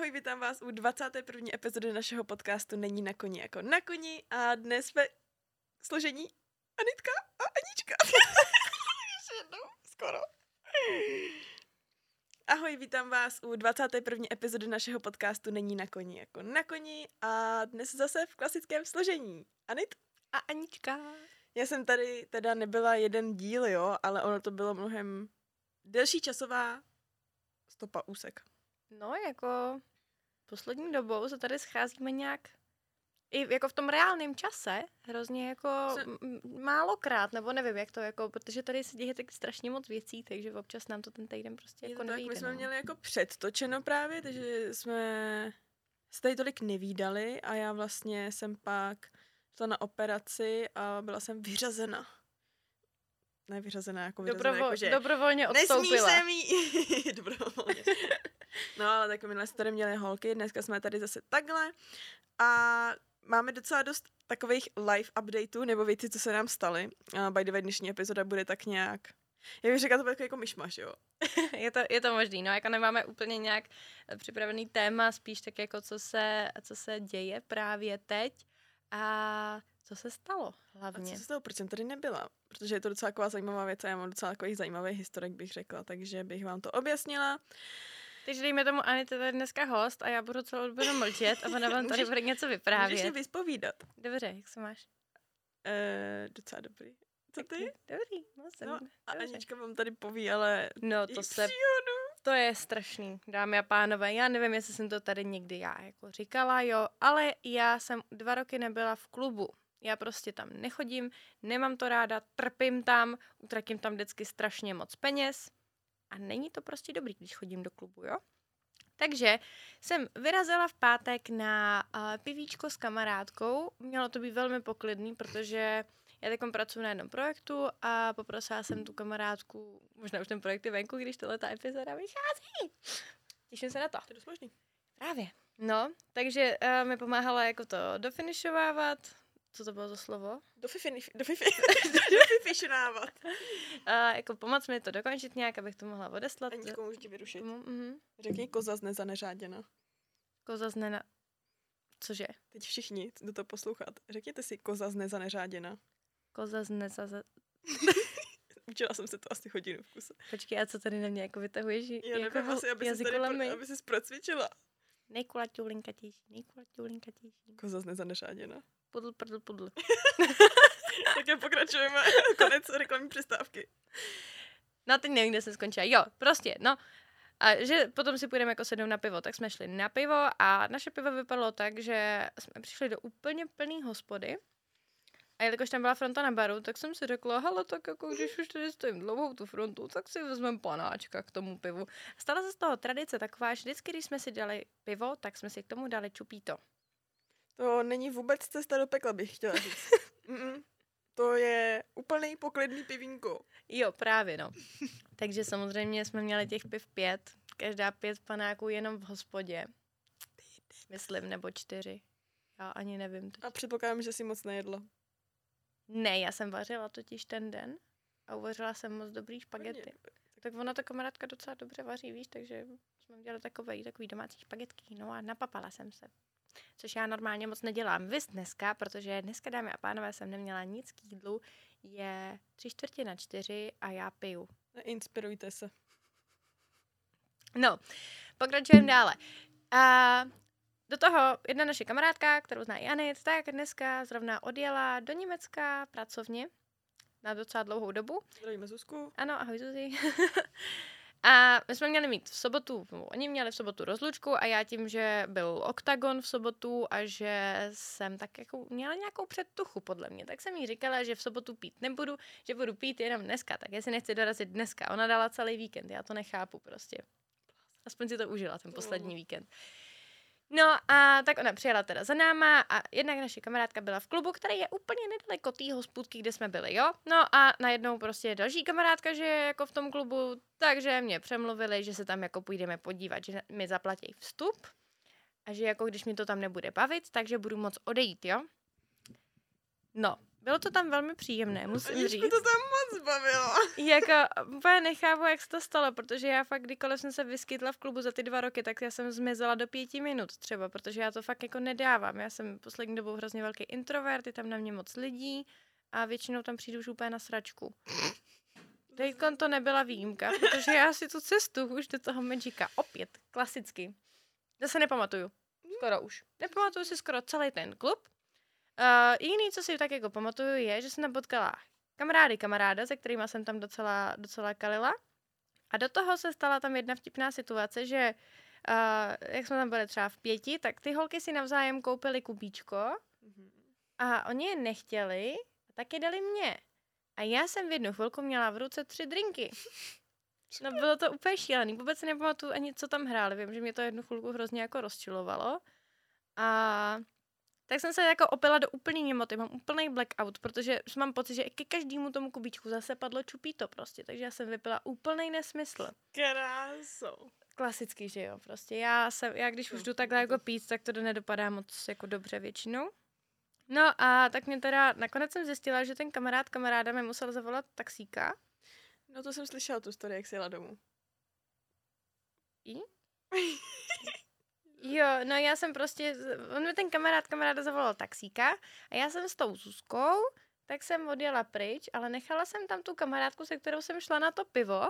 Ahoj, vítám vás u 21. epizody našeho podcastu Není na koni jako na koni a dnes ve složení Anitka a Anička. Ještě jednou, skoro. Ahoj, vítám vás u 21. epizody našeho podcastu Není na koni jako na koni a dnes zase v klasickém složení. Anit? A Anička. Já jsem tady teda nebyla jeden díl, jo, ale ono to bylo mnohem delší časová stopa úsek. No, jako poslední dobou se tady scházíme nějak i jako v tom reálném čase, hrozně jako m- málokrát, nebo nevím, jak to jako, protože tady se děje tak strašně moc věcí, takže občas nám to ten týden prostě jako to tak, my jsme no. měli jako předtočeno právě, takže jsme se tady tolik nevídali a já vlastně jsem pak šla na operaci a byla jsem vyřazena. Ne vyřazená, jako vyřazená, Dobrovo- jako že dobrovolně nesmí odstoupila. se mít. Dobrovolně. No ale tak minule jsme tady měli holky, dneska jsme tady zase takhle a máme docela dost takových live updateů nebo věcí, co se nám staly. A by the way, dnešní epizoda bude tak nějak já bych řekla, to bude jako myšmaš, jo. je, to, je to možný, no, jako nemáme úplně nějak eh, připravený téma, spíš tak jako co se, co se děje právě teď a co se stalo A hlavně. co se stalo, proč jsem tady nebyla? Protože je to docela taková zajímavá věc a já mám docela takových zajímavých historek, bych řekla, takže bych vám to objasnila. Takže dejme tomu, Anita je dneska host a já budu celou dobu mlčet a ona vám tady Můžeš- bude něco Můžeš vyprávět. si vyspovídat. Dobře, jak se máš? E, docela dobrý. Co ty? Dobrý, no jsem. No a dobře. Anička vám tady poví, ale No to se, příhodu. to je strašný, dámy a pánové. Já nevím, jestli jsem to tady někdy já jako říkala, jo, ale já jsem dva roky nebyla v klubu. Já prostě tam nechodím, nemám to ráda, trpím tam, utratím tam vždycky strašně moc peněz a není to prostě dobrý, když chodím do klubu, jo? Takže jsem vyrazila v pátek na uh, pivíčko s kamarádkou. Mělo to být velmi poklidný, protože já teď pracuji na jednom projektu a poprosila jsem tu kamarádku, možná už ten projekt je venku, když tohle ta epizoda vychází. Těším se na to. To je dost možný. Právě. No, takže uh, mi pomáhala jako to dofinišovávat. Co to bylo za slovo? Do fifi, do fifi, do. Uh, jako pomoct mi to dokončit nějak, abych to mohla odeslat. Aničko, můžu ti vyrušit. Mm-hmm. Řekni koza z nezaneřáděna. Koza znena... Cože? Teď všichni, kdo to poslouchat, řekněte si koza z nezaneřáděna. Koza zneza... Učila jsem se to asi hodinu v kuse. Počkej, a co tady na mě jako vytahuješ? Já jako nevím, asi, aby si tady pro, aby jsi procvičila. Nejkulaťou linkatější, nejkulaťou linkatější. Koza z nezaneřáděna. Pudl, pudl, pudl. Také pokračujeme. Konec reklamní přestávky. No teď nevím, kde jsem skončila. Jo, prostě, no. A že potom si půjdeme jako sednout na pivo, tak jsme šli na pivo a naše pivo vypadalo tak, že jsme přišli do úplně plný hospody. A jelikož tam byla fronta na baru, tak jsem si řekla, hele, tak jako když už tady stojím dlouhou tu frontu, tak si vezmeme panáčka k tomu pivu. Stala se z toho tradice taková, že vždycky, když jsme si dali pivo, tak jsme si k tomu dali čupíto. To není vůbec cesta do pekla, bych chtěla říct. To je úplný poklidný pivínko. Jo, právě no. Takže samozřejmě jsme měli těch piv pět, každá pět panáků jenom v hospodě. Myslím, nebo čtyři. Já ani nevím. Teď. A předpokládám, že si moc nejedla. Ne, já jsem vařila totiž ten den a uvařila jsem moc dobrý špagety. Tak ona ta kamarádka docela dobře vaří, víš, takže jsme dělali takové, takový domácí špagetky. No a napapala jsem se. Což já normálně moc nedělám. Vy dneska, protože dneska, dámy a pánové, jsem neměla nic k jídlu, je tři čtvrtě na čtyři a já piju. Inspirujte se. No, pokračujeme dále. A do toho jedna naše kamarádka, kterou zná i Anit, tak dneska zrovna odjela do Německa pracovně na docela dlouhou dobu. Zdravíme Zuzku. Ano, ahoj Zuzi. a my jsme měli mít v sobotu, no, oni měli v sobotu rozlučku a já tím, že byl oktagon v sobotu a že jsem tak jako měla nějakou předtuchu podle mě, tak jsem jí říkala, že v sobotu pít nebudu, že budu pít jenom dneska, tak jestli nechci dorazit dneska. Ona dala celý víkend, já to nechápu prostě. Aspoň si to užila ten poslední víkend. No a tak ona přijela teda za náma a jednak naše kamarádka byla v klubu, který je úplně nedaleko té hospůdky, kde jsme byli, jo? No a najednou prostě další kamarádka, že je jako v tom klubu, takže mě přemluvili, že se tam jako půjdeme podívat, že mi zaplatí vstup a že jako když mi to tam nebude bavit, takže budu moc odejít, jo? No, bylo to tam velmi příjemné, musím Aničku, říct. to tam moc bavilo. Jako, úplně nechápu, jak se to stalo, protože já fakt, kdykoliv jsem se vyskytla v klubu za ty dva roky, tak já jsem zmizela do pěti minut třeba, protože já to fakt jako nedávám. Já jsem poslední dobou hrozně velký introvert, je tam na mě moc lidí a většinou tam přijdu už úplně na sračku. Teďkon to nebyla výjimka, protože já si tu cestu už do toho Magica opět, klasicky, zase nepamatuju. Skoro už. Nepamatuju si skoro celý ten klub. Uh, jiný, co si tak jako pamatuju, je, že jsem tam potkala kamarády kamaráda, se kterými jsem tam docela, docela kalila. A do toho se stala tam jedna vtipná situace, že uh, jak jsme tam byli třeba v pěti, tak ty holky si navzájem koupily kubíčko a oni je nechtěli, tak je dali mě. A já jsem v jednu chvilku měla v ruce tři drinky. No bylo to úplně šílený. Vůbec si nepamatuju ani, co tam hráli. Vím, že mě to jednu chvilku hrozně jako rozčilovalo. A tak jsem se jako opila do úplný němoty. Mám úplný blackout, protože mám pocit, že ke každému tomu kubíčku zase padlo čupíto prostě. Takže já jsem vypila úplný nesmysl. Krásou. Klasický, že jo, prostě. Já, jsem, já když už jdu takhle jako pít, tak to nedopadá moc jako dobře většinou. No a tak mě teda, nakonec jsem zjistila, že ten kamarád kamaráda mi musel zavolat taxíka. No to jsem slyšela tu story, jak jsi jela domů. I? Jo, no já jsem prostě, on mi ten kamarád kamaráda zavolal taxíka a já jsem s tou Zuzkou, tak jsem odjela pryč, ale nechala jsem tam tu kamarádku, se kterou jsem šla na to pivo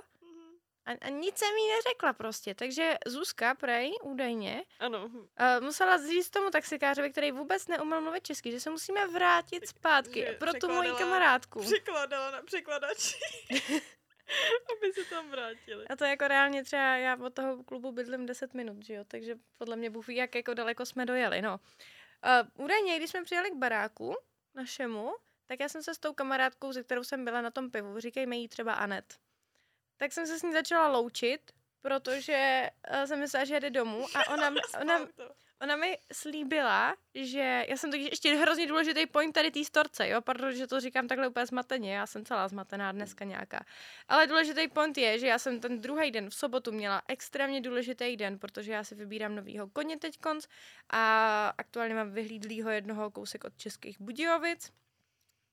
a, a nic jsem jí neřekla prostě, takže Zuzka, prej, údajně, Ano. uh, musela říct tomu taxikářovi, který vůbec neuměl mluvit česky, že se musíme vrátit zpátky Že pro tu moji kamarádku. Překladala na překladači. Aby se tam vrátili. A to jako reálně třeba já od toho klubu bydlím 10 minut, že jo, takže podle mě Bůh ví, jak jako daleko jsme dojeli, no. Uh, údajně, když jsme přijeli k baráku našemu, tak já jsem se s tou kamarádkou, se kterou jsem byla na tom pivu, říkejme jí třeba Anet, tak jsem se s ní začala loučit, protože uh, jsem myslela, že jede domů a ona, ona, ona mi slíbila, že já jsem totiž ještě hrozně důležitý point tady té storce, jo, pardon, že to říkám takhle úplně zmateně, já jsem celá zmatená dneska nějaká. Ale důležitý point je, že já jsem ten druhý den v sobotu měla extrémně důležitý den, protože já si vybírám novýho koně teď konc a aktuálně mám vyhlídlýho jednoho kousek od Českých Budějovic,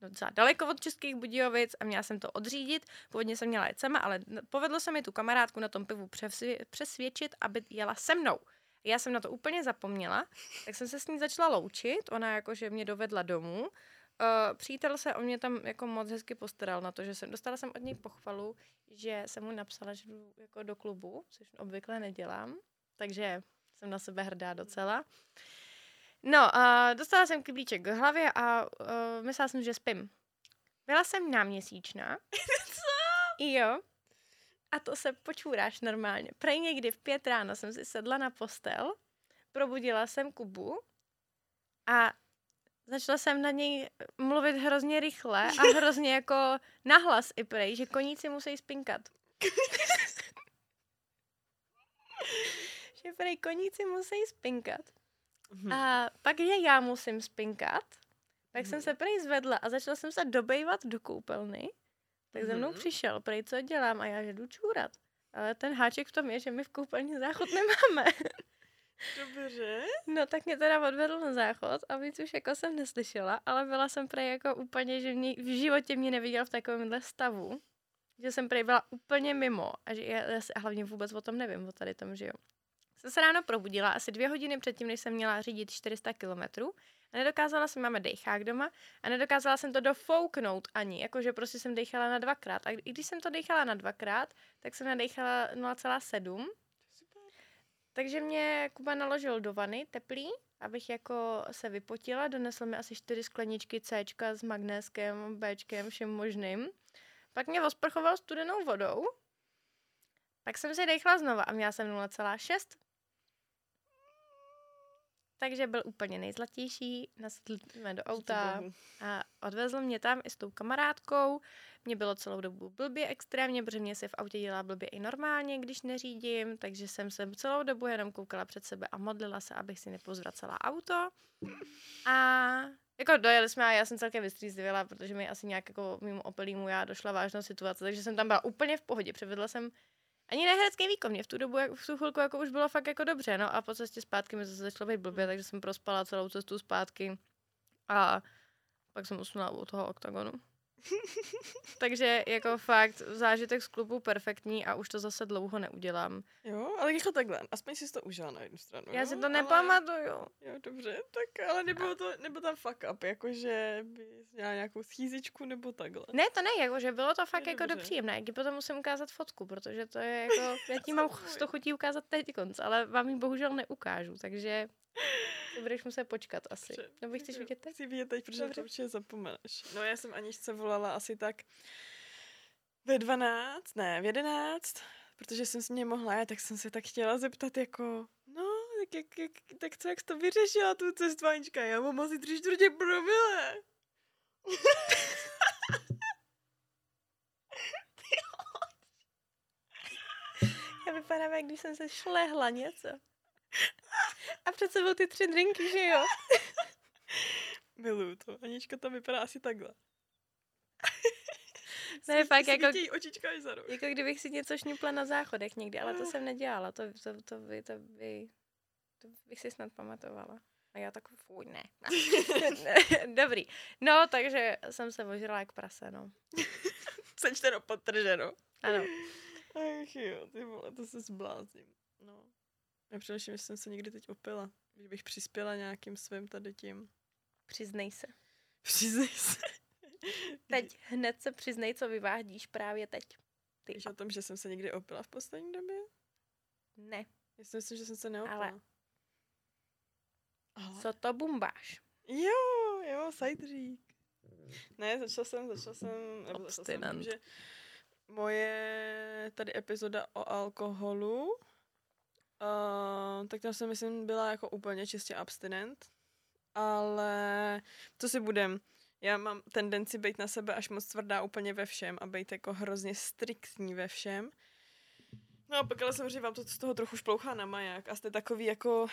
docela daleko od Českých Budějovic a měla jsem to odřídit. Původně jsem měla jet sama, ale povedlo se mi tu kamarádku na tom pivu přesvě- přesvědčit, aby jela se mnou. Já jsem na to úplně zapomněla, tak jsem se s ní začala loučit, ona jakože mě dovedla domů. Uh, přítel se o mě tam jako moc hezky postaral na to, že jsem dostala jsem od něj pochvalu, že jsem mu napsala, že jdu jako do klubu, což obvykle nedělám, takže jsem na sebe hrdá docela. No, uh, dostala jsem kyblíček k hlavě a uh, myslela jsem, že spím. Byla jsem náměsíčná. Co? Jo. A to se počůráš normálně. Prej někdy v pět ráno jsem si sedla na postel, probudila jsem Kubu a začala jsem na něj mluvit hrozně rychle a hrozně jako nahlas i prej, že koníci musí spinkat. že prej koníci musí spinkat. Mhm. A pak, že já musím spinkat, tak jsem Mhm. se prej zvedla a začala jsem se dobejvat do koupelny. Tak za mnou Mhm. přišel, prej co dělám a já že jdu čůrat. Ale ten háček v tom je, že my v koupelně záchod nemáme. Dobře. No tak mě teda odvedl na záchod a víc už jako jsem neslyšela, ale byla jsem prej jako úplně, že mě, v životě mě neviděl v takovémhle stavu. Že jsem prej byla úplně mimo a že já, já a hlavně vůbec o tom nevím, o tady tom, že jo. Jsem se ráno probudila asi dvě hodiny předtím, než jsem měla řídit 400 kilometrů a nedokázala jsem, máme dejchák doma a nedokázala jsem to dofouknout ani, jakože prostě jsem dejchala na dvakrát a i když jsem to dejchala na dvakrát, tak jsem nadejchala 0,7 takže mě Kuba naložil do vany teplý, abych jako se vypotila. Donesl mi asi čtyři skleničky C s magnéskem, Bčkem, všem možným. Pak mě osprchoval studenou vodou. Pak jsem si dechala znova a měla jsem 0,6. Takže byl úplně nejzlatější. Nasedli jsme do auta a odvezl mě tam i s tou kamarádkou. Mě bylo celou dobu blbě extrémně, protože mě se v autě dělá blbě i normálně, když neřídím, takže jsem se celou dobu jenom koukala před sebe a modlila se, abych si nepozvracela auto. A jako dojeli jsme a já jsem celkem vystřízlivěla, protože mi asi nějak jako mimo opelímu já došla vážná situace, takže jsem tam byla úplně v pohodě. Převedla jsem ani ne herecký výkon, mě v tu dobu, jak, v tu chvilku jako už bylo fakt jako dobře, no a po cestě zpátky mi zase začalo být blbě, takže jsem prospala celou cestu zpátky a Pak jsem usnula u toho oktagonu. Takže jako fakt zážitek z klubu perfektní a už to zase dlouho neudělám. Jo, ale jako takhle, aspoň jsi to užila na jednu stranu. Já jo? si to Ale- nepamatuju. Jo, dobře, tak ale nebylo to, nebo tam fuck up, jakože by měla nějakou schýzičku nebo takhle. Ne, to ne, jakože bylo to fakt Je jako dobře. dopříjemné. Jak potom musím ukázat fotku, protože to je jako, já ti mám to chutí ukázat teď konc, ale vám ji bohužel neukážu, takže budeš muset počkat asi. Dobře, Nebo chceš vidět teď? Chci vidět teď, protože Dobře. to určitě zapomeneš. No já jsem Aničce volala asi tak ve 12, ne, v 11, protože jsem s ní mohla, jet, tak jsem se tak chtěla zeptat jako, no, tak, jak, jak, tak co, jak jsi to vyřešila tu cestu, Anička? Já mám asi tři čtvrtě promile. Já vypadám, jak když jsem se šlehla něco. A před sebou ty tři drinky, že jo? Miluju to. Anička tam vypadá asi takhle. Ne, fakt Svítí jako- očička i za. Jako kdybych si něco šňupla na záchodech někdy, ale to jsem nedělala, to, to, to, by, to, by, to bych si snad pamatovala. A já tak fuj, ne. Dobrý. No, takže jsem se ožrala jak prase, no. Sečteno, potrženo. Ano. Ach jo, ty vole, to se zblázním. No. Já především, že jsem se někdy teď opila. Že bych přispěla nějakým svým tady tím. Přiznej se. Přiznej se. Teď hned se přiznej, co vyvádíš právě teď. Ty. Víš o tom, že jsem se někdy opila v poslední době? Ne. Já si myslím, že jsem se neopila. Ale- Ale... Co to bumbáš? Jo, jo, sajdřík. Ne, začala jsem, začala jsem, nebo začala jsem že moje tady epizoda o alkoholu, uh, tak tam jsem myslím byla jako úplně čistě abstinent, ale co si budem, já mám tendenci být na sebe až moc tvrdá úplně ve všem a být jako hrozně striktní ve všem. No a pak ale samozřejmě vám to z toho trochu šplouchá na maják a jste takový jako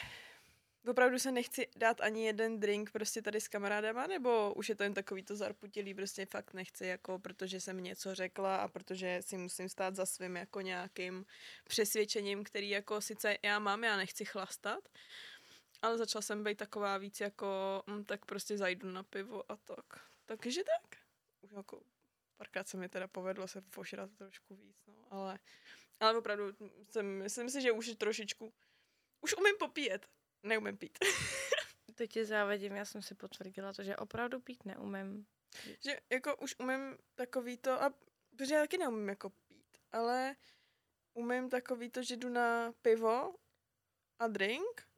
Opravdu se nechci dát ani jeden drink prostě tady s kamarádama, nebo už je to jen takový to zarputilý, prostě fakt nechci, jako protože jsem něco řekla a protože si musím stát za svým jako nějakým přesvědčením, který jako sice já mám, já nechci chlastat, ale začala jsem být taková víc jako, hm, tak prostě zajdu na pivo a tak. Takže tak. Už jako párkrát se mi teda povedlo se pošrat trošku víc, no, ale, ale opravdu jsem, myslím si, že už trošičku, už umím popíjet, neumím pít. To ti závidím, já jsem si potvrdila to, že opravdu pít neumím. že jako už umím takový to, a protože já taky neumím jako pít, ale umím takový to, že jdu na pivo a drink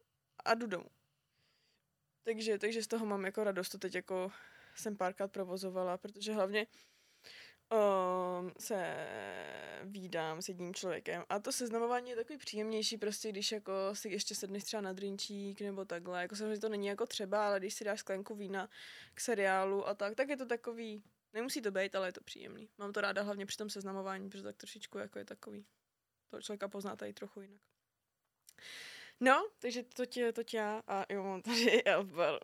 a jdu domů. Takže, takže z toho mám jako radost, to teď jako jsem párkrát provozovala, protože hlavně um, se vídám s jedním člověkem a to seznamování je takový příjemnější prostě, když jako si ještě sedneš třeba na drinčík nebo takhle, jako samozřejmě to není jako třeba, ale když si dáš sklenku vína k seriálu a tak, tak je to takový, nemusí to být, ale je to příjemný. Mám to ráda hlavně při tom seznamování, protože tak trošičku jako je takový, toho člověka poznáte i trochu jinak. No, takže to tě, to tě a jo, mám tady Elbar.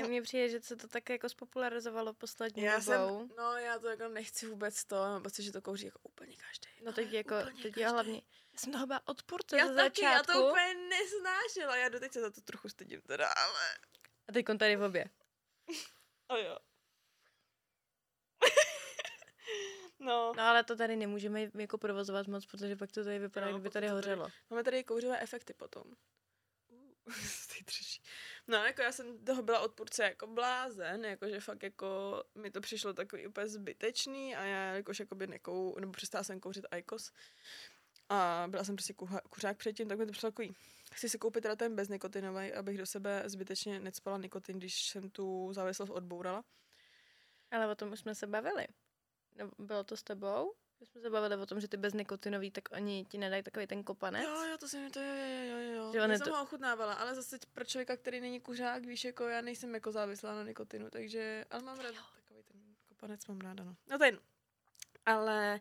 Tak mně přijde, že se to tak jako spopularizovalo poslední Já jsem, dobou. no já to jako nechci vůbec to, mám pocit, že to kouří jako úplně každý. No teď jako, teď já hlavně, já jsem toho byla odpůrce já ze taky, já začátku. to úplně nesnášela, já doteď se za to trochu stydím teda, ale... A teď tady v obě. A jo. no, No ale to tady nemůžeme jako provozovat moc, protože pak to tady vypadá, No, kdyby potom tady to tady- hořelo. Máme tady kouřové efekty potom. Uh, ty drží. No, jako já jsem toho byla odpůrce jako blázen, jakože fakt jako mi to přišlo takový úplně zbytečný a já jakož jakoby nekou, nebo přestala jsem kouřit Aikos a byla jsem prostě kuha, kuřák předtím, tak mi to přišlo takový, chci si koupit teda ten beznikotinový, abych do sebe zbytečně necpala nikotin, když jsem tu závislost odbourala. Ale o tom už jsme se bavili. Nebo bylo to s tebou? My jsme se bavili o tom, že ty bez nikotinový, tak oni ti nedají takový ten kopanec. Jo, jo, to jsem to, jo, jo, jo, jo, jo. Že Já jsem to- ho ochutnávala, ale zase pro člověka, který není kuřák, víš, jako já nejsem jako závislá na nikotinu, takže, ale mám rád takový ten kopanec, mám ráda, no. No to je jedno. Ale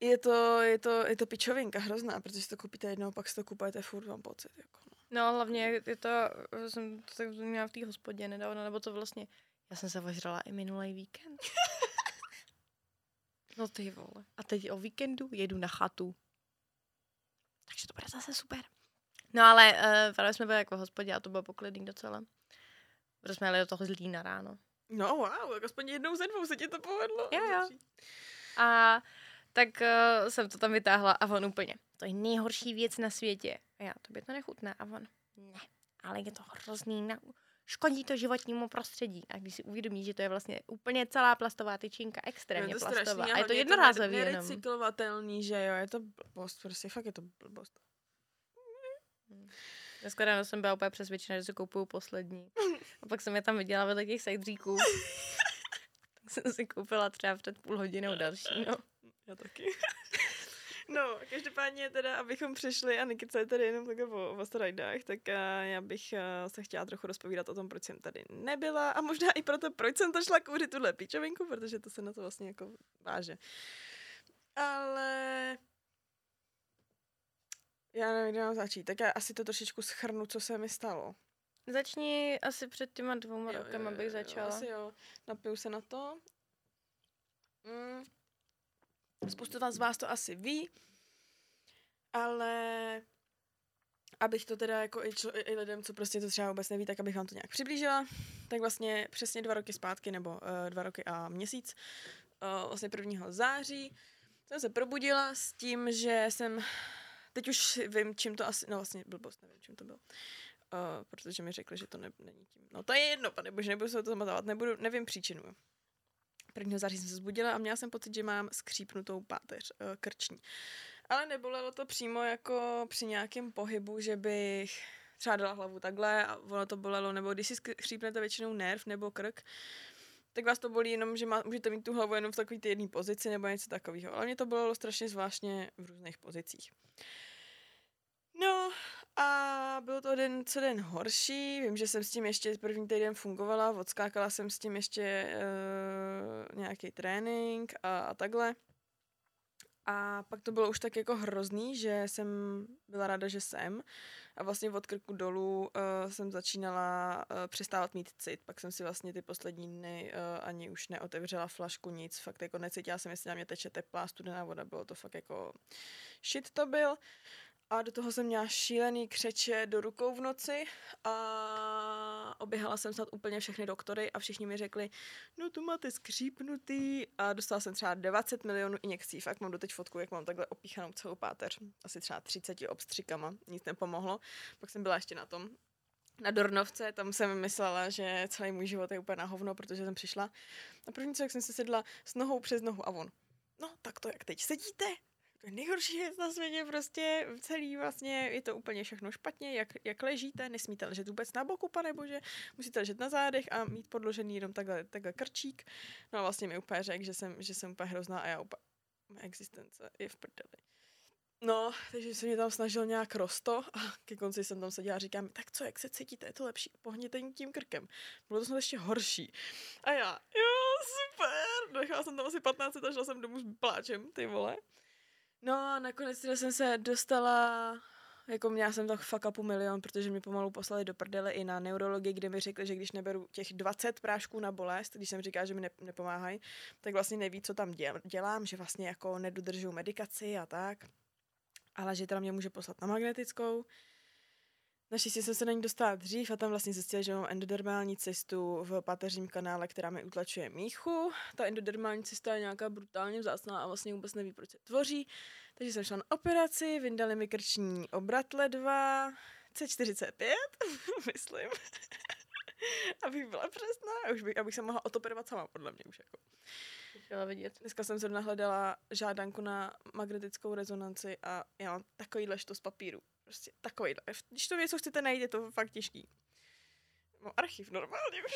je to, je to, je to pičovinka hrozná, protože si to koupíte jednou, pak si to kupujete furt, mám pocit, jako no. No hlavně je to, jsem to tak měla v té hospodě nedávno, nebo to vlastně, já jsem se ožrala i minulý víkend. No ty vole. A teď o víkendu jedu na chatu. Takže to bude zase super. No ale uh, právě jsme byli jako v hospodě a to bylo poklidný docela. Protože jsme jeli do toho Zlína ráno. No wow, tak aspoň jednou ze dvou se ti to povedlo. Jo, jo. A tak uh, jsem to tam vytáhla a on úplně, to je nejhorší věc na světě. A já, to by to nechutná. A on, ne, ale je to hrozný, na, škodí to životnímu prostředí. A když si uvědomí, že to je vlastně úplně celá plastová tyčinka, extrémně je to plastová. strašný, a je to jednorázový ne- jenom. Nerecyklovatelný, že jo, je to blbost, prostě fakt je to blbost. Dneska ráno jsem byla úplně přesvědčená, že si koupuju poslední. A pak jsem je tam viděla vedle těch sejdříků. tak jsem si koupila třeba před půl hodinou další, no. Já taky. No, každopádně teda, abychom přišli a nekecali tady jenom takhle o, o strajdách, tak uh, já bych uh, se chtěla trochu rozpovídat o tom, proč jsem tady nebyla a možná i proto, proč jsem to šla kouřit tuhle pičovinku, protože to se na to vlastně jako váže. Ale já nevím, kde mám začít, tak já asi to trošičku schrnu, co se mi stalo. Začni asi před těma dvouma rokama jo, bych jo, začala. Asi jo, napiju se na to. Mm. Spoustu z vás to asi ví, ale abych to teda jako i, člo, i lidem, co prostě to třeba vůbec neví, tak abych vám to nějak přiblížila, tak vlastně přesně dva roky zpátky, nebo uh, dva roky a měsíc, uh, vlastně 1. září, jsem se probudila s tím, že jsem, teď už vím, čím to asi, no vlastně blbost, nevím, čím to bylo. Uh, protože mi řekli, že to ne, není tím. No to je jedno, pane bože, nebudu se to zamatávat, nebudu, nevím příčinu. 1. září jsem se zbudila a měla jsem pocit, že mám skřípnutou páteř uh, krční. Ale nebolelo to přímo jako při nějakém pohybu, že bych třeba dala hlavu takhle a ono to bolelo, nebo když si skřípnete většinou nerv nebo krk, tak vás to bolí jenom, že má, můžete mít tu hlavu jenom v takové té jedné pozici nebo něco takového. Ale mě to bolelo strašně zvláštně v různých pozicích. A byl to den co den horší. Vím, že jsem s tím ještě první týden fungovala, odskákala jsem s tím ještě uh, nějaký trénink a, a takhle. A pak to bylo už tak jako hrozný, že jsem byla ráda, že jsem. A vlastně od krku dolů uh, jsem začínala uh, přestávat mít cit. Pak jsem si vlastně ty poslední dny uh, ani už neotevřela flašku, nic. Fakt jako necítila jsem, jestli na mě teče teplá studená voda. Bylo to fakt jako shit to byl. A do toho jsem měla šílený křeče do rukou v noci a oběhala jsem snad úplně všechny doktory a všichni mi řekli, no tu máte skřípnutý. A dostala jsem třeba 20 milionů injekcí, fakt mám doteď fotku, jak mám takhle opíchanou celou páteř, asi třeba 30 obstřikama, nic nepomohlo. Pak jsem byla ještě na tom, na Dornovce, tam jsem myslela, že celý můj život je úplně na hovno, protože jsem přišla. A první co, jak jsem se sedla s nohou přes nohu a on, no tak to jak teď sedíte, nejhorší věc na světě, prostě celý vlastně je to úplně všechno špatně, jak, jak ležíte, nesmíte ležet vůbec na boku, pane bože, musíte ležet na zádech a mít podložený jenom takhle, takhle krčík. No a vlastně mi úplně řekl, že jsem, že jsem úplně hrozná a já úplně, moje existence je v prdeli. No, takže se mě tam snažil nějak rosto a ke konci jsem tam seděla a říkám, tak co, jak se cítíte, je to lepší, pohněte tím krkem. Bylo to snad ještě horší. A já, jo, super, nechala jsem tam asi 15 a šla jsem domů s pláčem, ty vole. No a nakonec teda jsem se dostala, jako měla jsem tak fakt půl milion, protože mě pomalu poslali do prdele i na neurologii, kde mi řekli, že když neberu těch 20 prášků na bolest, když jsem říkala, že mi ne, nepomáhají, tak vlastně neví, co tam děl, dělám, že vlastně jako nedodržuju medikaci a tak. Ale že teda mě může poslat na magnetickou. Naštěstí jsem se na ní dostala dřív a tam vlastně zjistila, že mám endodermální cystu v páteřním kanále, která mi utlačuje míchu. Ta endodermální cysta je nějaká brutálně vzácná a vlastně vůbec neví, proč se tvoří. Takže jsem šla na operaci, vyndali mi krční obrat ledva, C45, myslím. abych byla přesná, už bych, abych se mohla otoperovat sama, podle mě už jako. Chtěla vidět. Dneska jsem zrovna hledala žádanku na magnetickou rezonanci a já mám takovýhle štos papíru. Prostě takovýhle. Když to něco chcete najít, je to fakt těžký. Mám archiv normálně, už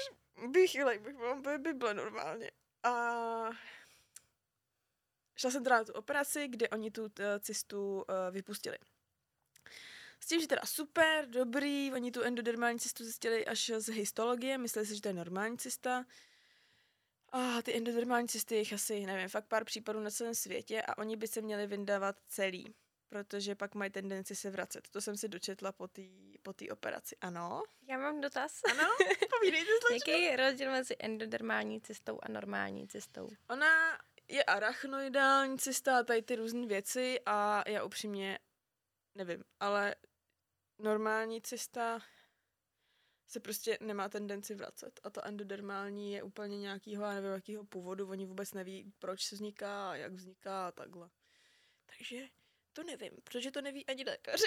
bych, bych mám Bible normálně. A šla jsem teda na tu operaci, kde oni tu uh, cystu uh, vypustili. S tím, že teda super, dobrý, oni tu endodermální cystu zjistili až z histologie, mysleli si, že to je normální cysta. A ty endodermální cysty, jich asi, nevím, fakt pár případů na celém světě a oni by se měli vyndávat celý, protože pak mají tendenci se vracet. To jsem si dočetla po té po tý operaci. Ano? Já mám dotaz. Ano? Povídejte, Jaký je rozdíl mezi endodermální cystou a normální cystou? Ona je arachnoidální cysta a tady ty různé věci a já upřímně nevím, ale normální cysta se prostě nemá tendenci vracet. A ta endodermální je úplně nějakýho, já nevím, jakýho původu, oni vůbec neví, proč se vzniká jak vzniká a takhle. Takže to nevím, protože to neví ani lékaři.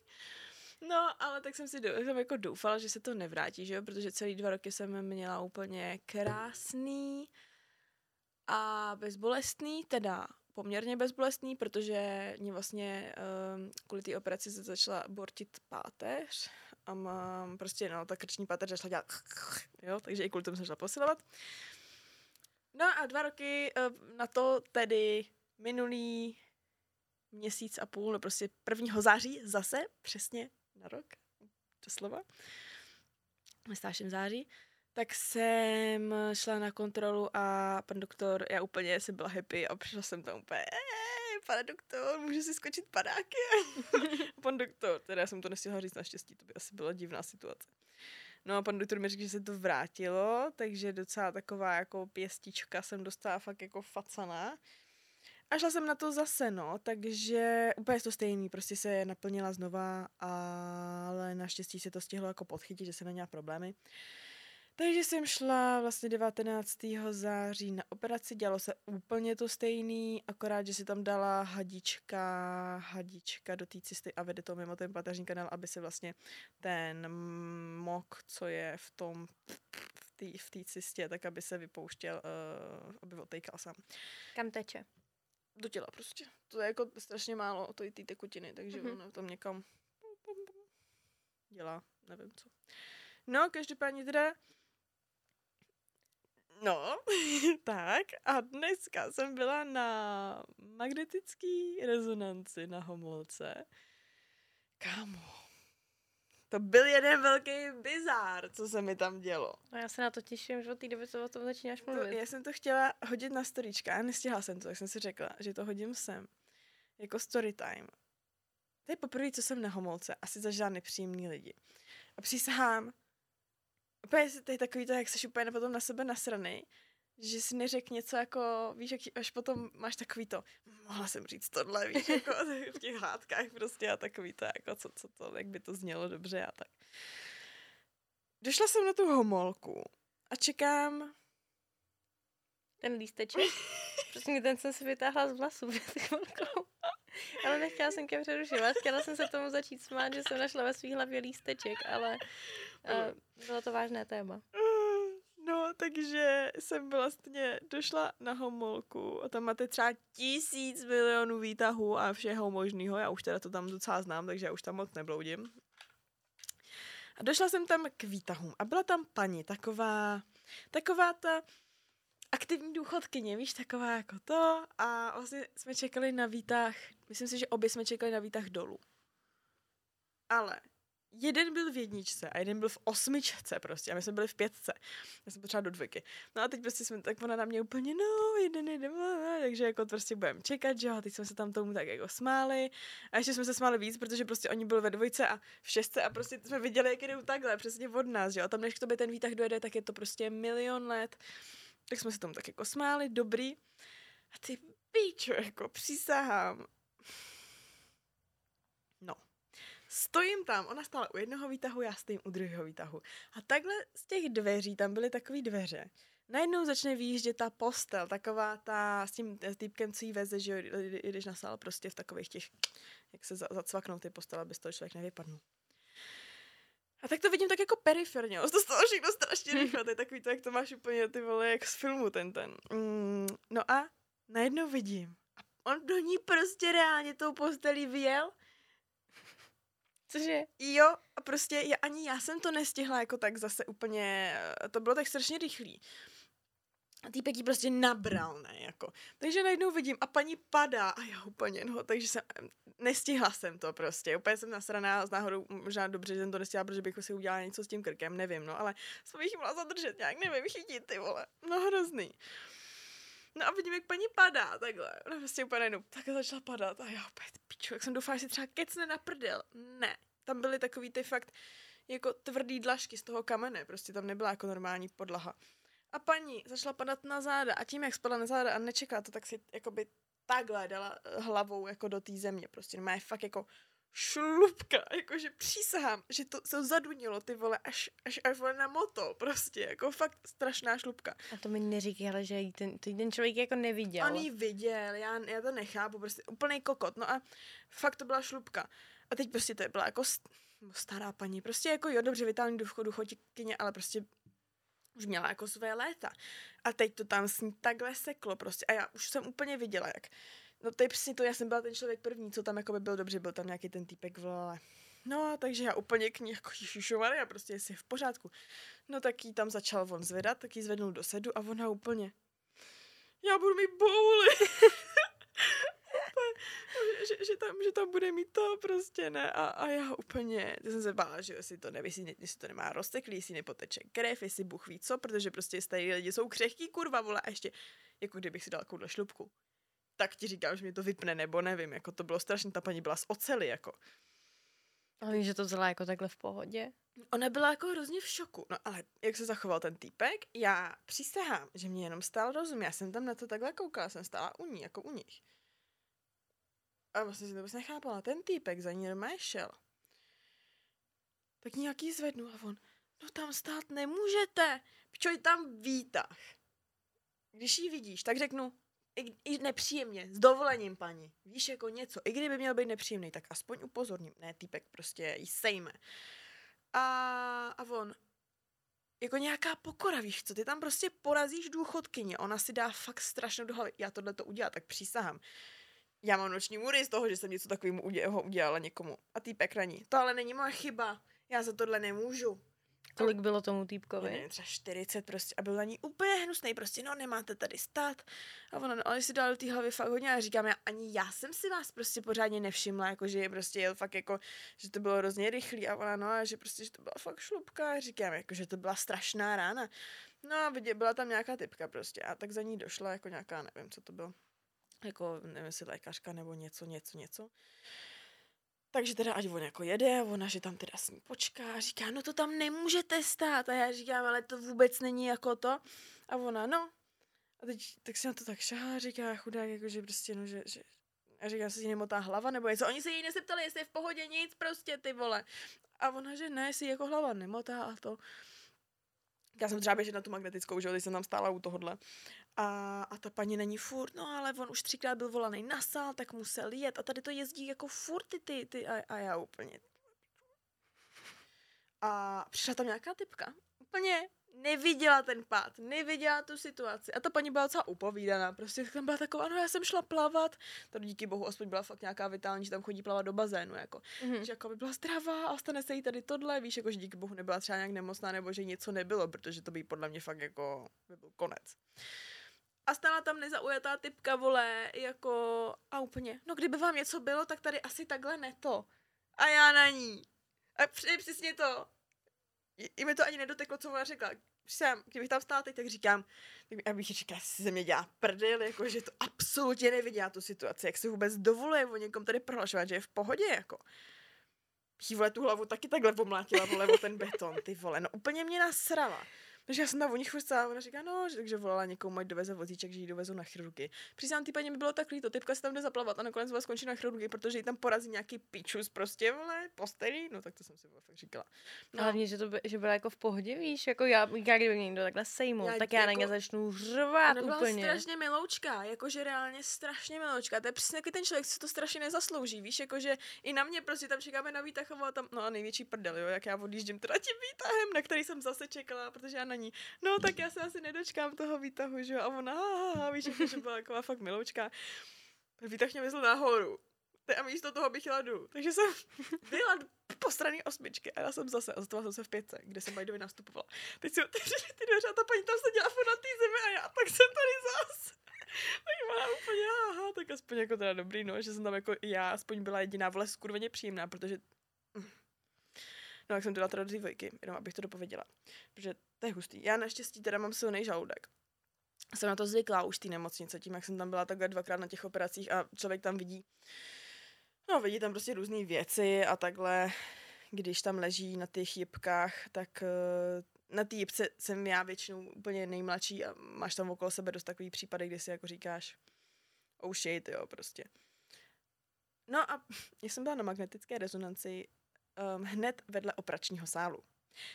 no, ale tak jsem si jsem jako doufala, že se to nevrátí, že jo, protože celý dva roky jsem měla úplně krásný a bezbolestný, teda poměrně bezbolestný, protože mě vlastně um, kvůli té operaci se začala bortit páteř a mám prostě, no, ta krční páteř začala dělat jo, takže i kvůli tomu jsem začala posilovat. No a dva roky uh, na to tedy minulý měsíc a půl, no prostě 1. září zase, přesně na rok, slova, ve starším září, tak jsem šla na kontrolu a pan doktor, já úplně jsem byla happy a přišla jsem tam úplně, pane doktor, můžu si skočit padáky? pan doktor, teda já jsem to nestihla říct naštěstí, to by asi byla divná situace. No a pan doktor mi řekl, že se to vrátilo, takže docela taková jako pěstička jsem dostala fakt jako facana. A šla jsem na to zase, no, takže úplně to stejný, prostě se naplnila znova, ale naštěstí se to stihlo jako podchytit, že se neměla problémy. Takže jsem šla vlastně 19. září na operaci, dělalo se úplně to stejný, akorát, že si tam dala hadička, hadička do té cysty a vede to mimo ten pateřní kanál, aby se vlastně ten mok, co je v tom v té cystě, tak aby se vypouštěl, uh, aby odtejkal sám. Kam teče? Do těla prostě. To je jako strašně málo to i ty tekutiny, takže mm-hmm. ono tam někam dělá, nevím co. No, každopádně teda No, tak a dneska jsem byla na magnetický rezonanci na Homolce. Kámo, to byl jeden velký bizár, co se mi tam dělo. A já se na to těším, že od té doby co o tom začínáš mluvit. To, já jsem to chtěla hodit na storička a nestihla jsem to, tak jsem si řekla, že to hodím sem. Jako story time. To je poprvé, co jsem na homolce, asi zažila nepříjemný lidi. A přísahám, úplně to je takový to, jak jsi úplně potom na sebe nasraný, že si neřek něco jako, víš, jak až potom máš takový to, mohla jsem říct tohle, víš, jako v těch hádkách prostě a takový to, jako co, co to, jak by to znělo dobře a tak. Došla jsem na tu homolku a čekám ten lísteček. Prostě ten jsem si vytáhla z vlasů před chvilkou. Ale nechtěla jsem ke přerušovat. Chtěla jsem se tomu začít smát, že jsem našla ve svý hlavě lísteček, ale uh, bylo to vážné téma. No, takže jsem vlastně došla na homolku a tam máte třeba tisíc milionů výtahů a všeho možného. Já už teda to tam docela znám, takže já už tam moc nebloudím. A došla jsem tam k výtahům a byla tam paní, taková, taková ta aktivní důchodkyně, víš, taková jako to a vlastně jsme čekali na výtah, myslím si, že obě jsme čekali na výtah dolů. Ale jeden byl v jedničce a jeden byl v osmičce prostě a my jsme byli v pětce. Já jsem potřeba do dvojky. No a teď prostě jsme, tak ona na mě úplně, no, jeden, jeden, takže jako prostě budeme čekat, že jo, a teď jsme se tam tomu tak jako smáli a ještě jsme se smáli víc, protože prostě oni byli ve dvojce a v šestce a prostě jsme viděli, jak jdou takhle, přesně od nás, že jo, a tam než k tobě ten výtah dojede, tak je to prostě milion let. Tak jsme se tomu tak jako smáli, dobrý. A ty píčo, jako přísahám, Stojím tam, ona stála u jednoho výtahu, já stojím u druhého výtahu. A takhle z těch dveří, tam byly takové dveře. Najednou začne výjíždět ta postel, taková ta s tím týpkem, co jí veze, že jdeš na sál prostě v takových těch, jak se zacvaknou ty postele, aby z toho člověk nevypadnul. A tak to vidím tak jako periferně, to stalo všechno strašně rychle, to je takový to, jak to máš úplně ty vole, jak z filmu ten ten. Mm, no a najednou vidím. A on do ní prostě reálně tou postelí vyjel Cože? Jo, a prostě já, ani já jsem to nestihla jako tak zase úplně, to bylo tak strašně rychlý. A týpek jí prostě nabral, ne, jako. Takže najednou vidím a paní padá a já úplně, no, takže jsem, nestihla jsem to prostě, úplně jsem nasraná, z náhodou možná dobře, že jsem to nestihla, protože bych si udělala něco s tím krkem, nevím, no, ale jsem jich mohla zadržet nějak, nevím, chytit, ty vole, no hrozný. No a vidím, jak paní padá, takhle. Ona prostě úplně najednou takhle začala padat a já opět, piču, jak jsem doufala, že si třeba kecne na prdel. Ne, tam byly takový ty fakt jako tvrdý dlažky z toho kamene, prostě tam nebyla jako normální podlaha. A paní začala padat na záda a tím, jak spadla na záda a nečeká to, tak si jakoby takhle dala hlavou jako do té země, prostě má fakt jako šlupka, jakože přísahám, že to se zadunilo, ty vole, až, až, až vole na moto, prostě, jako fakt strašná šlupka. A to mi neříkej, ale že jí ten, to jí ten člověk jako neviděl. On ji viděl, já, já to nechápu, prostě úplný kokot, no a fakt to byla šlupka. A teď prostě to byla jako st- stará paní, prostě jako jo, dobře, vitální důchodu, chotikyně, ale prostě už měla jako své léta. A teď to tam s ní takhle seklo prostě. A já už jsem úplně viděla, jak No to je přesně to, já jsem byla ten člověk první, co tam jako by byl dobře, byl tam nějaký ten týpek vole. No, takže já úplně k ní jako Maria, prostě jestli je v pořádku. No tak jí tam začal on zvedat, tak jí zvednul do sedu a ona úplně, já budu mít bouly. že, že, tam, že tam bude mít to prostě, ne? A, a já úplně, já jsem se bála, že jestli to neví, jestli, to nemá rozteklý, jestli nepoteče krev, jestli Bůh ví co, protože prostě starý lidi jsou křehký, kurva, vole, a ještě, jako kdybych si dal takovou šlupku tak ti říkám, že mě to vypne, nebo nevím, jako to bylo strašně, ta paní byla z ocely, jako. A víš, že to vzala jako takhle v pohodě? Ona byla jako hrozně v šoku, no ale jak se zachoval ten týpek, já přísahám, že mě jenom stál rozum, já jsem tam na to takhle koukala, jsem stála u ní, jako u nich. A vlastně si to vůbec nechápala, ten týpek za ní normálně šel. Tak nějaký zvednu a on, no tam stát nemůžete, je tam výtah. Když ji vidíš, tak řeknu, i, i nepříjemně, s dovolením, paní. Víš, jako něco. I kdyby měl být nepříjemný, tak aspoň upozorním. Ne, týpek prostě jí sejme. A, a on, jako nějaká pokora, víš co, ty tam prostě porazíš důchodkyně, ona si dá fakt strašně do hlavy, já tohle to udělám, tak přísahám. Já mám noční můry z toho, že jsem něco takového udělala někomu. A týpek na ní. To ale není moje chyba. Já za tohle nemůžu. Kolik bylo tomu týpkovi? Nevím, třeba 40 prostě a byl na ní úplně hnusný, prostě no nemáte tady stát. A ona, no ale si dal do té hlavy fakt hodně a říkám, já, ani já jsem si vás prostě pořádně nevšimla, jako že je prostě jel fakt jako, že to bylo hrozně rychlý a ona, no a že prostě, že to byla fakt šlupka a říkám, jako, že to byla strašná rána. No a vidět, byla tam nějaká typka prostě a tak za ní došla jako nějaká, nevím, co to bylo, jako nevím, jestli lékařka nebo něco, něco, něco. Takže teda ať on jako jede, ona, že tam teda s ní počká, říká, no to tam nemůžete stát. A já říkám, ale to vůbec není jako to. A ona, no. A teď tak si na to tak šahá, říká chudák, jako že prostě, no, že, že a říká, se jí nemotá hlava, nebo něco. Oni se jí neseptali, jestli je v pohodě nic, prostě ty vole. A ona, že ne, si jako hlava nemotá a to. Já jsem třeba běžet na tu magnetickou, že teď jsem tam stála u tohohle. A, a ta paní není furt, no ale on už třikrát byl volaný na sál, tak musel jet. A tady to jezdí jako furt ty, ty, ty a, a já úplně. A přišla tam nějaká typka. Úplně neviděla ten pád, neviděla tu situaci. A ta paní byla docela upovídaná, prostě tam byla taková, no já jsem šla plavat, to díky bohu aspoň byla fakt nějaká vitální, že tam chodí plavat do bazénu, jako. Mm-hmm. Že jako by byla zdravá a stane se jí tady tohle, víš, jako že díky bohu nebyla třeba nějak nemocná, nebo že něco nebylo, protože to by podle mě fakt jako by byl konec. A stála tam nezaujatá typka, vole, jako a úplně, no kdyby vám něco bylo, tak tady asi takhle ne to. A já na ní. A přesně to. I mi to ani nedoteklo, co ona řekla. Jsem, kdybych tam stála teď, tak říkám, tak bych říkala, si ze mě dělá prdel, jako, že to absolutně neviděla tu situaci, jak se vůbec dovoluje o někom tady prohlašovat, že je v pohodě, jako. Jí vole tu hlavu taky takhle pomlátila, vole, o ten beton, ty vole, no úplně mě nasrala. Takže já jsem tam o nich a ona říká, no, že, takže volala někomu, ať doveze vozíček, že ji dovezou na chirurgii. Přiznám, ty paní mi bylo tak líto, typka se tam jde zaplavat a nakonec vás skončí na chirurgii, protože ji tam porazí nějaký pičus prostě, vole, postelí, no tak to jsem si fakt říkala. No. Hlavně, že to by, že byla jako v pohodě, víš, jako já, já kdyby někdo takhle sejmul, já, tak já jako, na ně začnu řvát ona úplně. Byla strašně miloučka, jakože reálně strašně miloučka, to je přesně ten člověk, co to strašně nezaslouží, víš, jakože i na mě prostě tam čekáme na výtahovou a tam, no a největší prdel, jo, jak já odjíždím teda tím výtahem, na který jsem zase čekala, protože já na ní, no tak já se asi nedočkám toho výtahu, že jo? A ona, ha, ha, víš, že byla taková fakt miloučka. Výtah mě vezl nahoru. A místo toho bych jela dolů. Takže jsem byla po straně osmičky a já jsem zase, a zastavila jsem se v pětce, kde jsem Bajdovi nastupovala. Teď si otevřeli ty dveře a ta paní tam seděla na té zemi a já tak jsem tady zas. tak ona úplně, aha, tak aspoň jako teda dobrý, no, že jsem tam jako já aspoň byla jediná vole skurveně příjemná, protože No, jak jsem to dala teda do té dvojky, jenom abych to dopověděla. Protože to je hustý. Já naštěstí teda mám silný žaludek. Jsem na to zvyklá už té nemocnice, tím, jak jsem tam byla takhle dvakrát na těch operacích a člověk tam vidí, no vidí tam prostě různé věci a takhle, když tam leží na těch jibkách, tak eh, na té jibce jsem já většinou úplně nejmladší a máš tam okolo sebe dost takový případy, kdy si jako říkáš, oh shit, jo, prostě. No a já jsem byla na magnetické rezonanci um, hned vedle operačního sálu.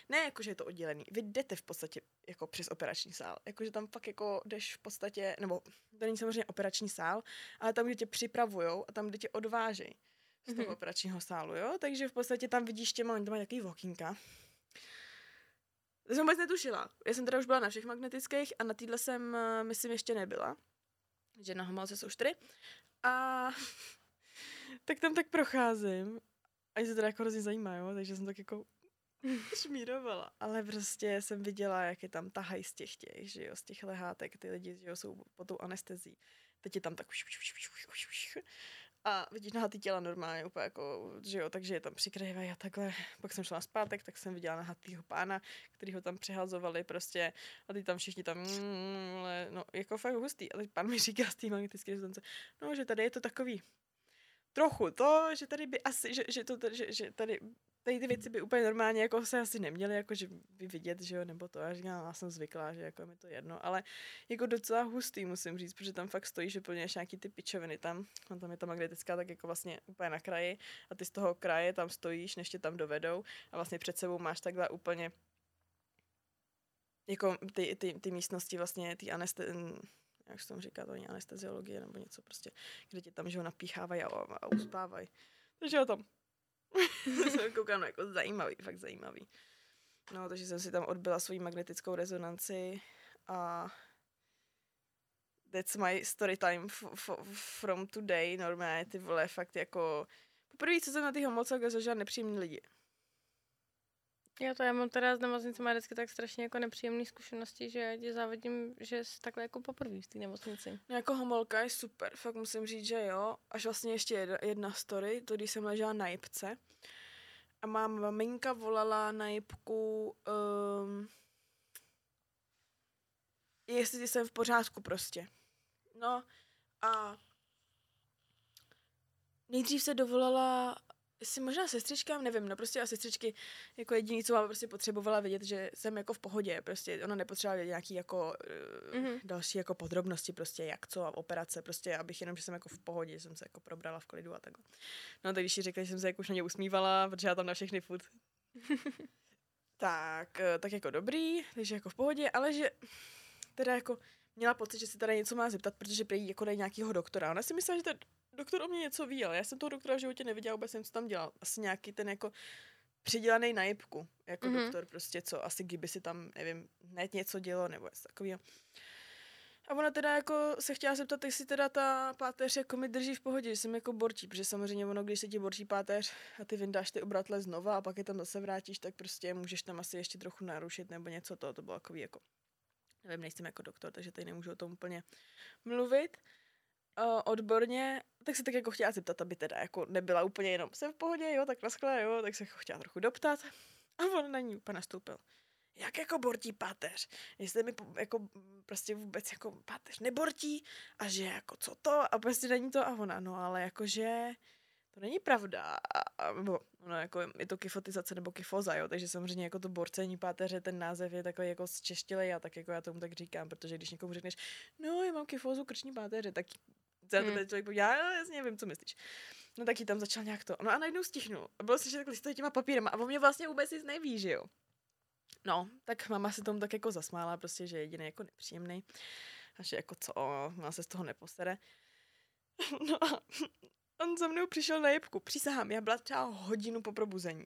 Ne jako, že je to oddělený. Vy jdete v podstatě jako přes operační sál. Jakože tam fakt jako jdeš v podstatě, nebo to není samozřejmě operační sál, ale tam, kde tě připravujou a tam, kde tě odvážejí z toho mm-hmm. operačního sálu, jo? Takže v podstatě tam vidíš těma, oni tam mají takový walkinka. To jsem vůbec netušila. Já jsem teda už byla na všech magnetických a na týdle jsem, eh, myslím, ještě nebyla. Že na Homolce jsou čtyři. A tak tam tak procházím. A se teda jako hrozně zajímá, jo? Takže jsem tak jako šmírovala. Ale prostě jsem viděla, jak je tam tahají z těch těch, že jo, z těch lehátek, ty lidi, že jo, jsou pod tou anestezí. Teď je tam tak a vidíš nahatý těla normálně, úplně jako, že jo, takže je tam přikrývají a takhle. Pak jsem šla na zpátek, tak jsem viděla nahatýho pána, který ho tam přehazovali prostě a ty tam všichni tam, no, jako fakt hustý. A teď pán mi říká z té magnetické rezonance, no, že tady je to takový, trochu to, že tady by asi, že, že, to, že, že tady tady ty věci by úplně normálně jako se asi neměly jako, že by vidět, že jo, nebo to. Já říkám, já jsem zvyklá, že jako mi to jedno, ale jako docela hustý musím říct, protože tam fakt stojí, že plně nějaký ty pičoviny tam, a tam je ta magnetická tak jako vlastně úplně na kraji a ty z toho kraje tam stojíš, než tě tam dovedou a vlastně před sebou máš takhle úplně jako ty, ty, ty místnosti vlastně, ty aneste, jak se tomu říká, to není anesteziologie nebo něco prostě, kde tě tam, že ho napíchávají a, a uspávají. Takže tam jsem koukám jako zajímavý, fakt zajímavý. No, takže jsem si tam odbyla svoji magnetickou rezonanci a that's my story time f- f- from today. Normálně ty vole, fakt jako... Poprvé, co jsem na ty homolce zažila nepříjemný lidi. Já to já mám teda z nemocnice má vždycky tak strašně jako nepříjemné zkušenosti, že já tě závidím, že jsi takhle jako poprvé v té nemocnici. No jako homolka je super, fakt musím říct, že jo. Až vlastně ještě jedna, story, to když jsem ležela na jipce a mám maminka volala na jipku, um, jestli jsem v pořádku prostě. No a nejdřív se dovolala si možná sestřičkám, nevím, no prostě a sestřičky jako jediný, co mám prostě potřebovala vědět, že jsem jako v pohodě, prostě ona nepotřebovala vědět nějaký jako mm-hmm. další jako podrobnosti, prostě jak co a operace, prostě abych jenom, že jsem jako v pohodě, že jsem se jako probrala v klidu a takhle. No tak když jí řekla, že jsem se jako už na ně usmívala, protože já tam na všechny furt. tak, eh, tak jako dobrý, takže jako v pohodě, ale že teda jako měla pocit, že si tady něco má zeptat, protože prý jako dají nějakýho doktora. Ona si myslela, že ten doktor o mě něco ví, ale já jsem toho doktora v životě neviděla, vůbec jsem co tam dělal. Asi nějaký ten jako přidělaný na jibku, jako mm-hmm. doktor prostě, co asi kdyby si tam, nevím, hned něco dělo, nebo něco takového. A ona teda jako se chtěla zeptat, jestli teda ta páteř jako mi drží v pohodě, že jsem jako borčí, protože samozřejmě ono, když se ti borčí páteř a ty vyndáš ty obratle znova a pak je tam zase vrátíš, tak prostě můžeš tam asi ještě trochu narušit nebo něco to, to bylo jako jako, nevím, nejsem jako doktor, takže tady nemůžu o tom úplně mluvit uh, odborně, tak se tak jako chtěla zeptat, aby teda jako nebyla úplně jenom jsem v pohodě, jo, tak naskle, jo, tak se chtěla trochu doptat. A on na ní úplně nastoupil. Jak jako bortí páteř? Jestli mi jako prostě vůbec jako páteř nebortí a že jako co to a prostě není to a ona, no ale jakože to není pravda. A, a, bo, no, jako je to kyfotizace nebo kyfoza, jo, takže samozřejmě jako to borcení páteře, ten název je takový jako zčeštilej a tak jako já tomu tak říkám, protože když někomu řekneš, no, já mám kyfozu krční páteře, tak se hmm. ten člověk povídá, já jasně vím, co myslíš. No taky tam začal nějak to. No a najednou stihnul. A bylo si, že takhle stojí těma papírama a on mě vlastně vůbec nic neví, že jo. No, tak mama se tomu tak jako zasmála, prostě, že je jediný jako nepříjemný. A že jako co, má se z toho neposere. No a on za mnou přišel na jebku. Přísahám, já byla třeba hodinu po probuzení.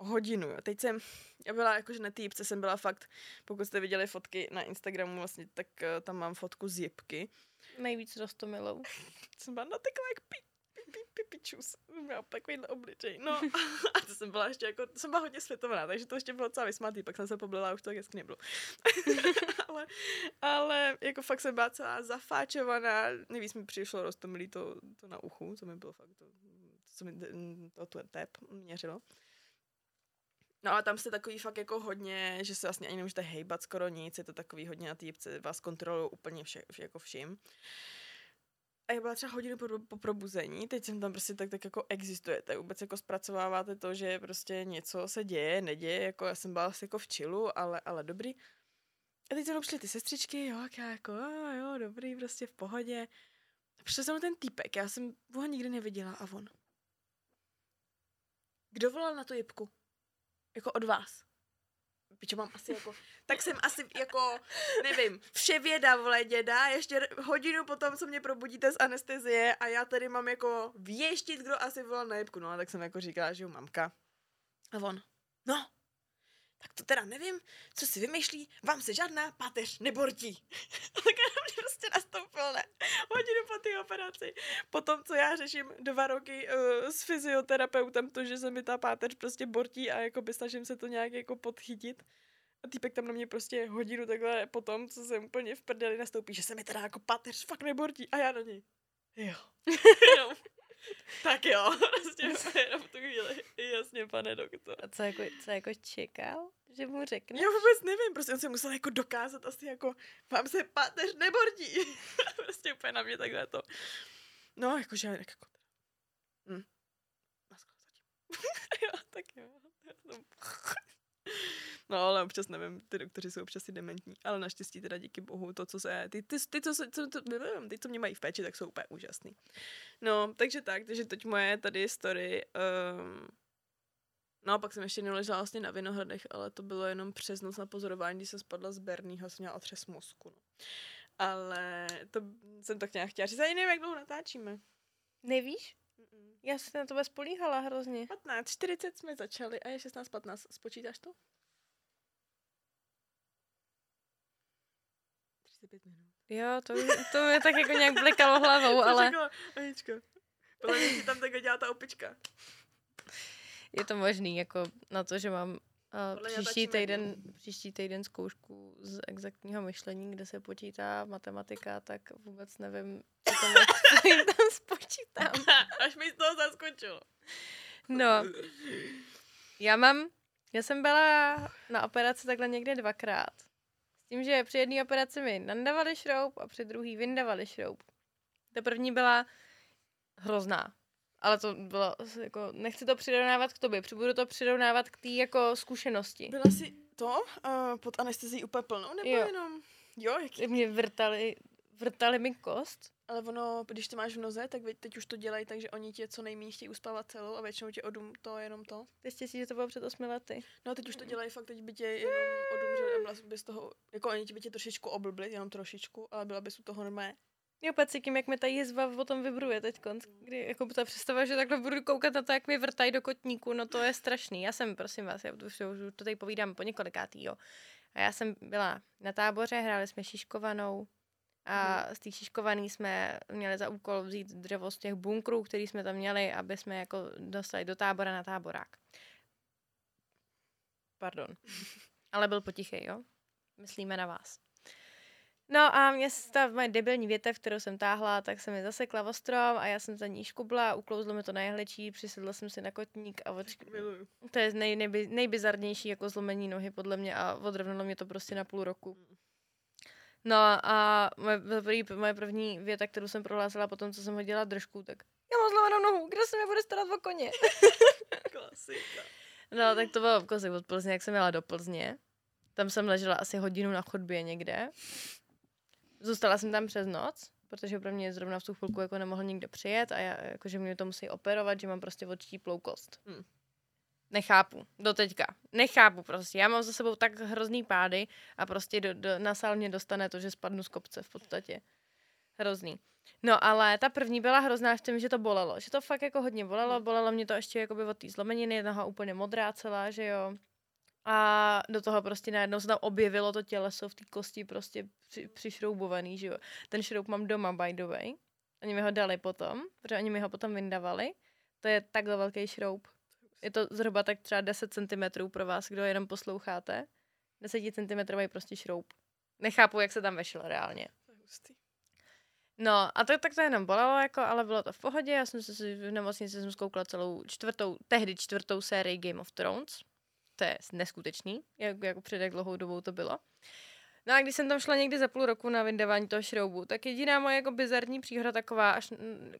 Hodinu, jo. Teď jsem, já byla jakože na té jsem byla fakt, pokud jste viděli fotky na Instagramu vlastně, tak uh, tam mám fotku z jibky. Nejvíc rostomilou. jsem byla natekla jak pi, pi, pi, pi, pičus. Měla takovýhle obličej. No a to jsem byla ještě jako, to jsem byla hodně světová, takže to ještě bylo docela vysmátý, pak jsem se poblila, už to tak hezky nebylo. ale, ale jako fakt jsem byla celá zafáčovaná, nejvíc mi přišlo rostomilý to, to na uchu, co mi bylo fakt to, co mi to, to tep měřilo. No ale tam jste takový fakt jako hodně, že se vlastně ani nemůžete hejbat skoro nic, je to takový hodně na týpce, vás kontrolují úplně vše, vše, jako vším. A já byla třeba hodinu po, po probuzení, teď jsem tam prostě tak, tak jako existujete, vůbec jako zpracováváte to, že prostě něco se děje, neděje, jako já jsem byla asi jako v čilu, ale, ale dobrý. A teď se přišly ty sestřičky, jo, já jako, jo, jo, dobrý, prostě v pohodě. A přesně ten týpek, já jsem ho nikdy neviděla a on. Kdo volal na tu jipku? Jako od vás? Pičo, mám asi jako, tak jsem asi jako, nevím, vše věda, vole, děda, ještě hodinu potom, co mě probudíte z anestezie a já tady mám jako věštit, kdo asi volal na jibku, no a tak jsem jako říkala, že jo, mamka. A on, no, tak to teda nevím, co si vymýšlí, vám se žádná páteř nebortí. tak na mě prostě nastoupil, ne, hodinu po té operaci. Potom, co já řeším dva roky uh, s fyzioterapeutem, to, že se mi ta páteř prostě bortí a jako by snažím se to nějak jako podchytit. A týpek tam na mě prostě hodinu takhle potom, co jsem úplně v prdeli nastoupí, že se mi teda jako páteř fakt nebortí a já na něj. Jo. tak jo, prostě jenom v tu chvíli. Jasně, pane doktor. A co jako, co jako čekal? Že mu řekne? Já vůbec nevím, prostě on se musel jako dokázat asi jako, vám se páteř nebortí. prostě úplně na mě takhle to. No, jakože jako... Hm. Jo, tak jo. No, ale občas nevím, ty doktoři jsou občas i dementní, ale naštěstí teda díky bohu to, co se, ty, ty, ty, co, co, to, ty, co mě mají v péči, tak jsou úplně úžasný. No, takže tak, takže teď moje tady story, um, No a pak jsem ještě neležela vlastně na Vinohradech, ale to bylo jenom přes noc na pozorování, když jsem spadla z Bernýho, jsem měla otřes mozku. No. Ale to jsem tak nějak chtěla říct, ani nevím, jak dlouho natáčíme. Nevíš? Mm-mm. Já jsem na to spolíhala hrozně. 15, 40 jsme začali a je 16, 15. Spočítáš to? 35 minut. Jo, to, to mi tak jako nějak blikalo hlavou, ale... Řekla, Anička, podle mě tam tak dělá ta opička. Je to možný, jako na to, že mám uh, příští, týden, příští týden zkoušku z exaktního myšlení, kde se počítá matematika, tak vůbec nevím, co tam, tam spočítám. Až mi z toho zaskočilo. No, já mám, já jsem byla na operaci takhle někde dvakrát. S tím, že při jedné operaci mi nandavali šroub a při druhý vyndavali šroub. Ta první byla hrozná. Ale to bylo, jako, nechci to přirovnávat k tobě, budu to přirovnávat k té jako zkušenosti. Byla jsi to uh, pod anestezí úplně plnou, nebo Jo. jenom? Jo, jaký? Mě vrtali, vrtali mi kost. Ale ono, když to máš v noze, tak teď už to dělají, takže oni tě co nejméně chtějí uspávat celou a většinou tě odum to jenom to. Ty štěstí, že to bylo před osmi lety. No teď už to dělají fakt, teď by tě jenom odumřeli a byla bys toho, jako oni ti by tě trošičku oblbli, jenom trošičku, ale byla bys u toho normálně. Já úplně cítím, jak mi ta jizva potom vibruje teď kdy jako ta představa, že takhle budu koukat na to, jak mi vrtají do kotníku, no to je strašný. Já jsem, prosím vás, já už, už to tady povídám po několikátý, jo. A já jsem byla na táboře, hráli jsme šiškovanou a z těch šiškovaný jsme měli za úkol vzít dřevo z těch bunkrů, který jsme tam měli, aby jsme jako dostali do tábora na táborák. Pardon. Ale byl potichej, jo? Myslíme na vás. No a mě ta moje debilní větev, kterou jsem táhla, tak se mi zasekla o strom a já jsem za ní škubla, uklouzlo mi to na jehličí, přisedla jsem si na kotník a. Miluju. To je nej, nejby, nejbizarnější jako zlomení nohy podle mě a odrovnalo mě to prostě na půl roku. No a moje, první, moje první věta, kterou jsem prohlásila potom, co jsem hodila držku, tak já mám zlomenou nohu, kdo se mi bude starat o koně? Klasika. No, tak to bylo v kozy od Plzně, jak jsem jela do Plzně. Tam jsem ležela asi hodinu na chodbě někde. Zůstala jsem tam přes noc, protože pro mě zrovna v tu chvilku jako nemohl nikdo přijet a já, jakože mě to musí operovat, že mám prostě odštíplou kost. Hmm. Nechápu, do teďka. Nechápu prostě. Já mám za sebou tak hrozný pády a prostě do, do, na sál mě dostane to, že spadnu z kopce v podstatě. Hrozný. No ale ta první byla hrozná v tom, že to bolelo. Že to fakt jako hodně bolelo. Bolelo mě to ještě jakoby od té zlomeniny, noha úplně modrá celá, že jo. A do toho prostě najednou se tam objevilo to těleso v té kosti prostě při, přišroubovaný, že jo. Ten šroub mám doma, by the way. Oni mi ho dali potom, protože oni mi ho potom vyndavali. To je takhle velký šroub. Je to zhruba tak třeba 10 cm pro vás, kdo jenom posloucháte. 10 cm prostě šroub. Nechápu, jak se tam vešel reálně. No a to, tak to jenom bolelo, jako, ale bylo to v pohodě. Já jsem se v nemocnici jsem zkoukla celou čtvrtou, tehdy čtvrtou sérii Game of Thrones. To je neskutečný, jak, jako před jak dlouhou dobou to bylo. No a když jsem tam šla někdy za půl roku na vyndávání toho šroubu, tak jediná moje jako bizarní příhoda taková, až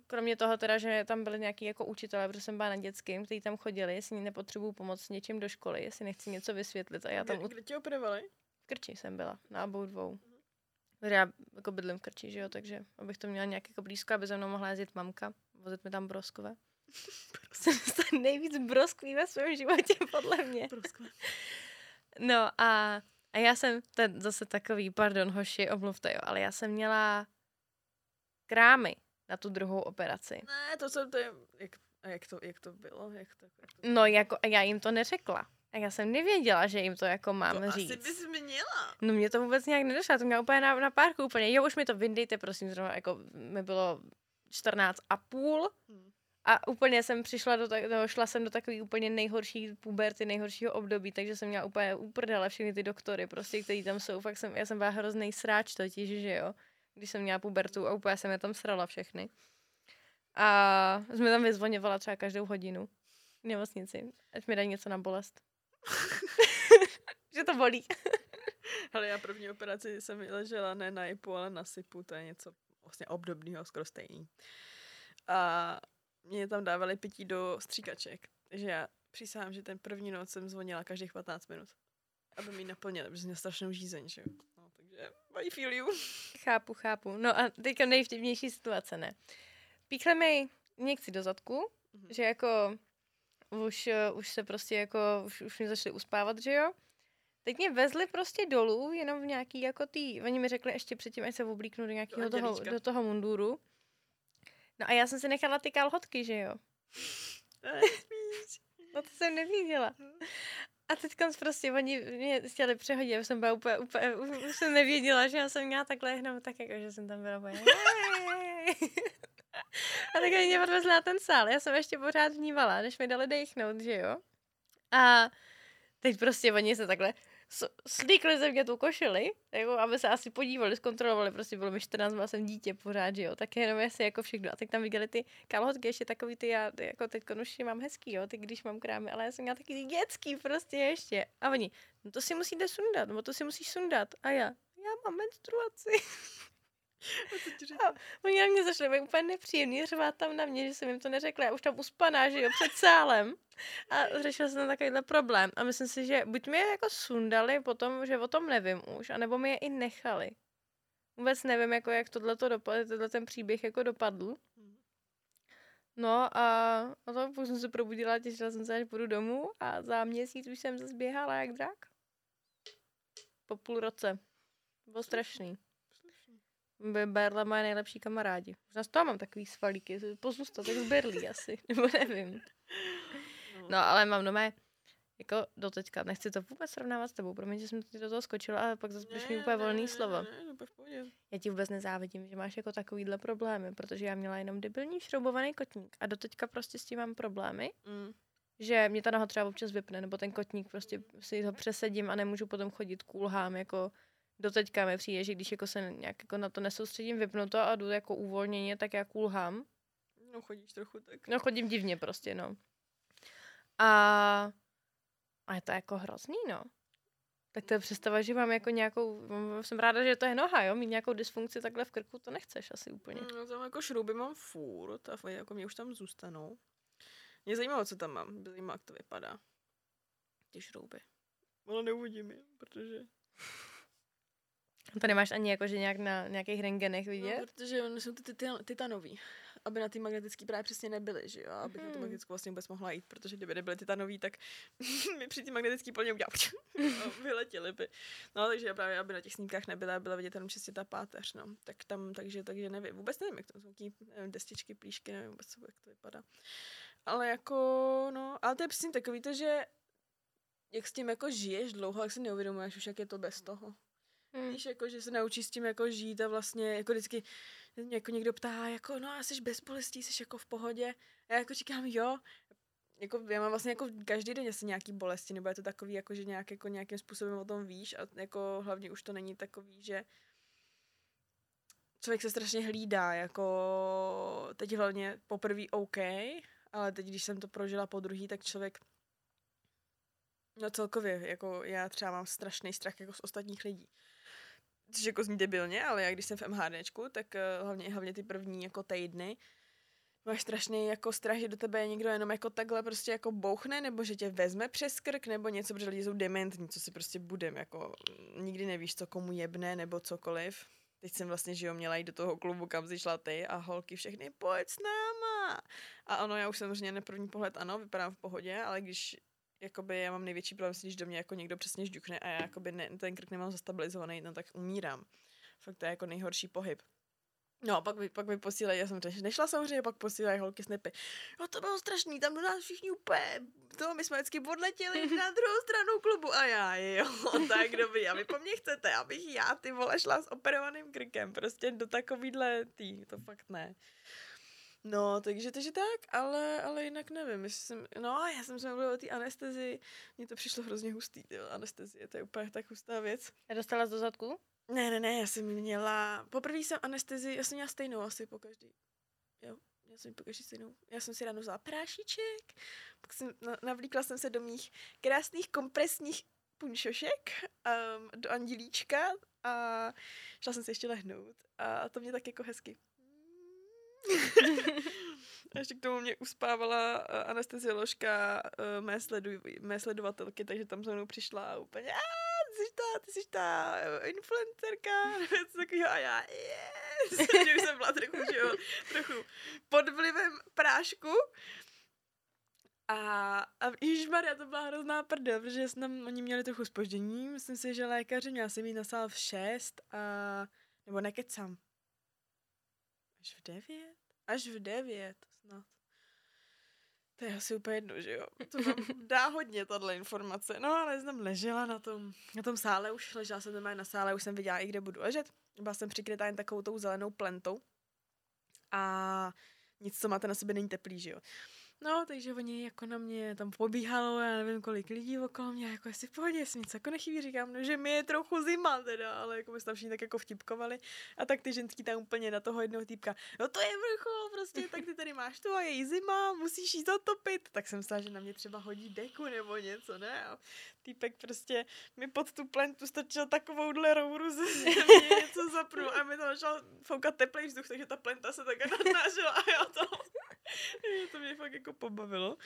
kromě toho teda, že tam byli nějaký jako učitelé, protože jsem byla na dětským, kteří tam chodili, jestli nepotřebuju pomoc s něčím do školy, jestli nechci něco vysvětlit a já tam Kde, kde tě operovali? v krči jsem byla, na obou dvou. Já jako bydlím v Krči, že jo, takže abych to měla nějak jako blízko, aby za mnou mohla jezdit mamka, vozit mi tam broskové. Jsem to nejvíc broskví ve svém životě, podle mě. No a, a já jsem, to je zase takový, pardon hoši, omluvte jo, ale já jsem měla krámy na tu druhou operaci. Ne, to jsem, to je, jak, a jak to, jak to bylo? Jak to, jak to No jako, a já jim to neřekla. A já jsem nevěděla, že jim to jako mám to říct. asi bys měla. No mě to vůbec nějak nedošlo, to měla úplně na, na párku úplně. Jo, už mi to vyndejte, prosím, zrovna jako mi bylo 14 a půl Hm. A úplně jsem přišla do tak, no, šla jsem do takový úplně nejhorší puberty, nejhoršího období, takže jsem měla úplně uprdele všechny ty doktory, prostě, který tam jsou, fakt jsem, já jsem byla hrozný sráč totiž, že jo, když jsem měla pubertu a úplně jsem je tam srala všechny. A jsme tam vyzvoněvala třeba každou hodinu v nemocnici, ať mi dají něco na bolest. že to bolí. Ale já první operaci jsem ležela ne na JIPu, ale na SIPu, to je něco vlastně obdobného, skoro stejný. A mě tam dávali pití do stříkaček, takže já přísahám, že ten první noc jsem zvonila každých 15 minut, aby mi naplnili, protože měla strašnou žízeň, že jo. No, takže I feel you. Chápu, chápu. No a teďka nejvtipnější situace, ne? Píchli mi někci do zadku, Mhm. že jako už, eh, už se prostě jako, už, už mě začali uspávat, že jo? Teď mě vezli prostě dolů, jenom v nějaký jako tý, oni mi řekli ještě předtím, ať se oblíknu do nějakého toho, do toho munduru. No a já jsem si nechala ty kalhotky, že jo? No to jsem nevěděla. A teď prostě oni mě chtěli přehodit, já jsem byla úplně, úplně už, jsem nevěděla, že já jsem měla takhle jenom tak, jako, že jsem tam byla úplně... A tak oni mě odvezli na ten sál, já jsem ještě pořád vnívala, než mi dali dechnout, že jo? A teď prostě oni se takhle slíkli ze mě tu košili, jako, aby se asi podívali, zkontrolovali, prostě bylo mi 14, byla jsem dítě pořád, že jo, tak jenom asi jako všechno. A teď tam viděli ty kalhotky, ještě takový ty, já jako teď je mám hezký, jo, ty když mám krámy, ale já jsem měla taky dětský prostě ještě. A oni, no to si musíte sundat, nebo to si musíš sundat. A já, já mám menstruaci. A oni na mě začali být úplně nepříjemný, řvát tam na mě, že jsem jim to neřekla. Já už tam uspaná, že jo, před sálem. A řešila jsem takovýhle problém. A myslím si, že buď mi je jako sundali potom, že o tom nevím už, anebo mi je i nechali. Vůbec nevím, jako jak tohle dopadl, tenhle ten příběh jako dopadl. Mhm. No a, a to pak jsem se probudila, těšila jsem se, až půjdu domů a za měsíc už jsem zase běhala jak drak. Po půl roce. Bylo strašný. By Berla moje nejlepší kamarádi. Možná z toho mám takový svalíky, pozůstat, jak z Berlí asi, nebo nevím. No ale mám doma jako do teďka, nechci to vůbec srovnávat s tebou, promiň, že jsem ti do toho skočila, ale pak zase budeš mi úplně volný slovo. Ne, ne, ne. Já ti vůbec nezávidím, že máš jako takovýhle problémy, protože já měla jenom debilní šroubovaný kotník a doteďka prostě s tím mám problémy, Mm. že mě ta noha třeba občas vypne, nebo ten kotník prostě si ho přesedím a nemůžu potom chodit kulhám, jako doteďka mi přijde, že když jako se nějak jako na to nesoustředím, vypnu to a jdu jako uvolněně, tak já kulhám. No chodíš trochu tak. No chodím divně prostě, no. A, a je to jako hrozný, no. Tak to je představa, že mám jako nějakou, jsem ráda, že to je noha, jo, mít nějakou dysfunkci takhle v krku, to nechceš asi úplně. No, tam jako šrouby mám furt a jako mě už tam zůstanou. Mě zajímalo, co tam mám. Mě zajímalo, jak to vypadá. Ty šrouby. Ale neuvidím je, protože... To nemáš ani jako, že nějak na nějakých rengenech No, vidět? protože oni jsou ty titan- titanový. Aby na ty magnetický právě přesně nebyly, že jo? Abych na tu Mhm. magnetickou vlastně vůbec mohla jít, protože kdyby nebyly titanový, tak mi při ty magnetický plně udělal a vyletěly by. No, takže já právě, aby na těch snímkách nebyla, byla vidět jenom čistě ta páteř, no. Tak tam, takže, takže nevím, vůbec nevím, jak to jsou jaký, nevím, destičky, plíšky, nevím vůbec, jak to vypadá. Ale jako, no, ale to je přesně takový to, že jak s tím jako žiješ dlouho, jak si neuvědomuješ už, jak je to bez toho. Hmm. Víš, jako, že se naučíš s tím jako žít a vlastně jako vždycky jako někdo ptá, jako no a jsi bez bolestí, jsi jako v pohodě. A já jako říkám, jo, jako já mám vlastně jako každý den asi nějaký bolesti, nebo je to takový, jako, že nějak, jako nějakým způsobem o tom víš a jako hlavně už to není takový, že člověk se strašně hlídá, jako teď hlavně poprvé OK, ale teď, když jsem to prožila po druhý, tak člověk No celkově, jako já třeba mám strašný strach jako z ostatních lidí. Což jako zní debilně, ale já když jsem v MHDčku, tak uh, hlavně, hlavně ty první jako týdny, máš strašný jako strach, že do tebe někdo jenom jako takhle prostě jako bouchne, nebo že tě vezme přes krk, nebo něco, protože lidi jsou dementní, co si prostě budem, jako mm, nikdy nevíš, co komu jebne, nebo cokoliv. teď jsem vlastně, že jo, měla jít do toho klubu, kam jsi šla ty a holky všechny, pojď s náma. A ano, já už samozřejmě na první pohled, ano, vypadám v pohodě, ale když jakoby já mám největší problém, když do mě jako někdo přesně žďukne a já jakoby ne, ten krk nemám zastabilizovaný, no tak umírám. Fakt to je jako nejhorší pohyb. No a pak by, pak by posílají, já jsem řeš, nešla samozřejmě, pak posílají holky snipy. No to bylo strašný, tam do nás všichni úplně, to my jsme vždycky odletěli na druhou stranu klubu a já, jo, tak dobrý, a vy po mně chcete, abych já ty vole šla s operovaným krkem, prostě do takovýhle tý, to fakt ne. No, takže, takže tak, ale, ale jinak nevím, jsem, no, já jsem se mluvila o té anestezi, mně to přišlo hrozně hustý, jo, anestezie, to je úplně tak hustá věc. A dostala do zadku? Ne, ne, ne, já jsem měla, poprvé jsem anestezi, já jsem měla stejnou asi po každý. Jo, já jsem po každý stejnou. Já jsem si ráno vzala prášíček, pak jsem, navlíkla jsem se do mých krásných kompresních punšošek um, do andilíčka a šla jsem si ještě lehnout a to mě tak jako hezky. a ještě k tomu mě uspávala anestezioložka uh, mé, sledu, mé sledovatelky, takže tam se mnou přišla a úplně ty jsi ta, ty jsi ta influencerka, nebo něco takového a já, yes, že už jsem byla trochu, že jo, trochu pod vlivem prášku. A, a Maria, to byla hrozná prdel, protože jsme oni měli trochu spoždění, myslím si, že lékaři, měla jsem jít na v 6 a, nebo nekecám. Až v 9? Až v 9 snad. To je asi úplně jedno, že jo. To vám dá hodně, tahle informace. No, ale jsem ležela na tom, na tom sále, už ležela jsem tam na sále, už jsem viděla i kde budu ležet. Byla jsem přikrytá jen takovou tou zelenou plentou. A nic, co máte na sobě, není teplý, že jo. No, takže oni jako na mě tam pobíhalo, já nevím kolik lidí okolo mě, jako jestli v pohodě, jestli nic jako nechybí, říkám, no, že mi je trochu zima teda, ale jako my jsme tam všichni tak jako vtipkovali. A tak ty ženský tam úplně na toho jednoho týpka, no to je vrchol prostě, tak ty tady máš tu a je zima, musíš jí zatopit, tak jsem myslela, že na mě třeba hodí deku nebo něco, ne, a týpek prostě mi pod tu plentu strčil takovouhle rouru ze země, něco zapnul a mi to začal foukat teplý vzduch, takže ta plenta se tak nadnážela a já to to mě fakt jako pobavilo.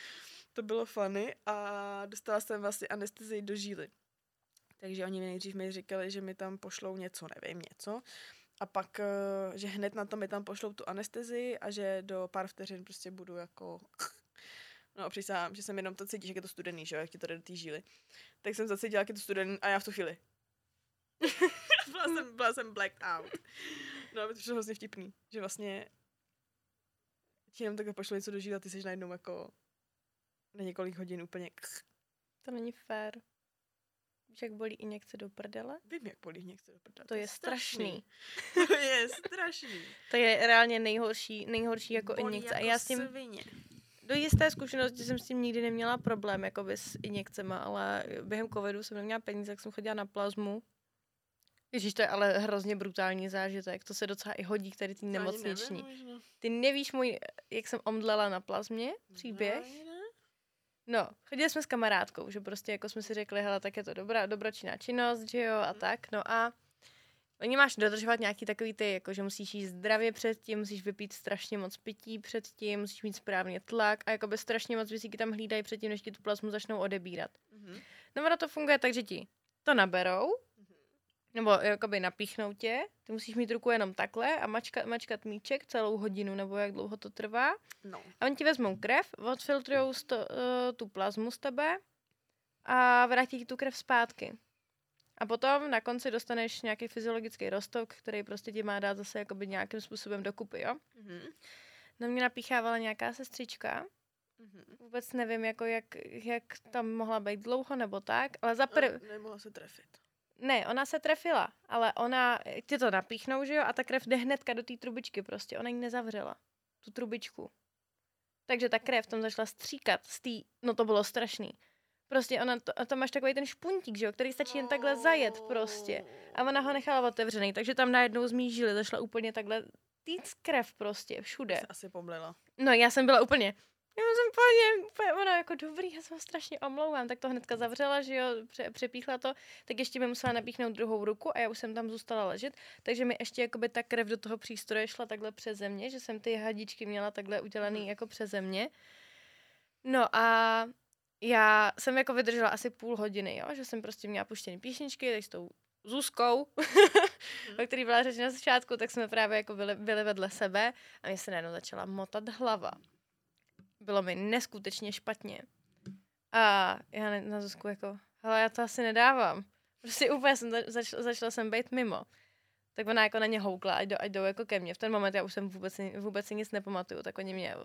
To bylo funny a dostala jsem vlastně anestezii do žíly. Takže oni nejdřív mi říkali, že mi tam pošlou něco, nevím, něco. A pak, eh, že hned na to mi tam pošlou tu anestezii a že do pár vteřin prostě budu jako... No přísahám, že jsem jenom to cítíš, jak je to studený, že jo, jak ti to jde do té žíly. Tak jsem zacítila, jak je to studený a já v tu chvíli. byla, jsem, byla jsem blacked out. No to přišlo hrozně vtipný, že vlastně ti jenom takhle pošlo něco do a ty jsi najednou jako na několik hodin úplně To není fér. Víš, jak bolí injekce do prdele? Vím, jak bolí injekce do prdele. To je strašný. to je strašný. to je reálně nejhorší, nejhorší jako bolí injekce. Jako a já s tím, svině. do jisté zkušenosti jsem s tím nikdy neměla problém, jako s injekcemi, ale během covidu jsem neměla peníze, tak jsem chodila na plazmu Ježíš, to je ale hrozně brutální zážitek. To se docela i hodí k tady tý nemocniční. Ty nevíš můj, jak jsem omdlela na plazmě, příběh? No, chodili jsme s kamarádkou, že prostě jako jsme si řekli, hele, tak je to dobrá, dobročinná činnost, že jo, a mhm. tak. No a oni máš dodržovat nějaký takový ty, jako že musíš jíst zdravě předtím, musíš vypít strašně moc pití předtím, musíš mít správně tlak a jako by strašně moc věcí tam hlídají předtím, než ti tu plazmu začnou odebírat. Mm-hmm. No ono to funguje tak, že ti to naberou, nebo jakoby napíchnout tě, ty musíš mít ruku jenom takhle a mačkat, mačkat míček celou hodinu, nebo jak dlouho to trvá. No. A oni ti vezmou krev, odfiltrujou sto, uh, tu plazmu z tebe a vrátí ti tu krev zpátky. A potom na konci dostaneš nějaký fyziologický rostok, který prostě ti má dát zase jakoby nějakým způsobem dokupy, jo? Mm-hmm. No mě napíchávala nějaká sestřička, Mm-hmm. Vůbec nevím, jako jak, jak tam mohla být dlouho nebo tak, ale za prv... Ne, nemohla se trefit. Ne, ona se trefila, ale ona, ti to napíchnou, že jo, a ta krev jde hnedka do té trubičky prostě, ona ji nezavřela, tu trubičku. Takže ta krev tam začala stříkat z té, no to bylo strašný. Prostě ona, to, tam máš takový ten špuntík, že jo, který stačí jen takhle zajet prostě. A ona ho nechala otevřený, takže tam najednou zmížili, zašla úplně takhle týc krev prostě, všude. Se asi pomlela. No já jsem byla úplně, já jsem úplně, úplně, ona jako dobrý, já se strašně omlouvám, tak to hnedka zavřela, že jo, pře, přepíchla to, tak ještě mi musela napíchnout druhou ruku a já už jsem tam zůstala ležet, takže mi ještě jakoby ta krev do toho přístroje šla takhle přes země, že jsem ty hadičky měla takhle udělaný hmm. jako přes země. No a já jsem jako vydržela asi půl hodiny, jo, že jsem prostě měla puštěný píšničky, tak s tou Zuzkou, o který byla řeč na začátku, tak jsme právě jako byli, byli vedle sebe a mě se najednou začala motat hlava. Bylo mi neskutečně špatně. A já na, Zuzku jako, hele, já to asi nedávám. Prostě úplně jsem zač, začala jsem být mimo. Tak ona jako na ně houkla, ať, do, ať jdou jako ke mně. V ten moment já už jsem vůbec, vůbec nic nepamatuju, tak oni mě uh,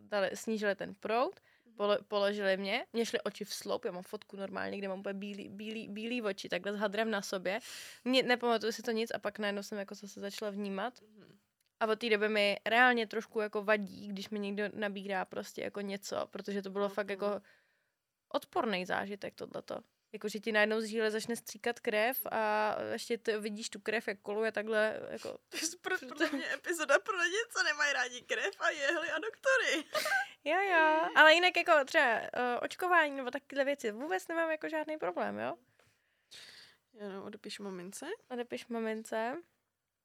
dali, snížili ten prout polo, položili mě, mě šly oči v sloup, já mám fotku normálně, kde mám úplně bílý, bílý, bílý oči, takhle s hadrem na sobě. Mě, nepamatuju si to nic a pak najednou jsem jako se začala vnímat. A od té doby mi reálně trošku jako vadí, když mi někdo nabírá prostě jako něco, protože to bylo fakt jako odporný zážitek tohleto. Jako, že ti najednou z žíle začne stříkat krev a ještě ty vidíš tu krev, jak koluje takhle. Jako... To je pro, pro mě epizoda pro lidi, co nemají rádi krev a jehly a doktory. jo, jo. Ale jinak jako třeba uh, očkování nebo takové věci vůbec nemám jako žádný problém, jo? no, odepiš mamince. Odepiš mamince.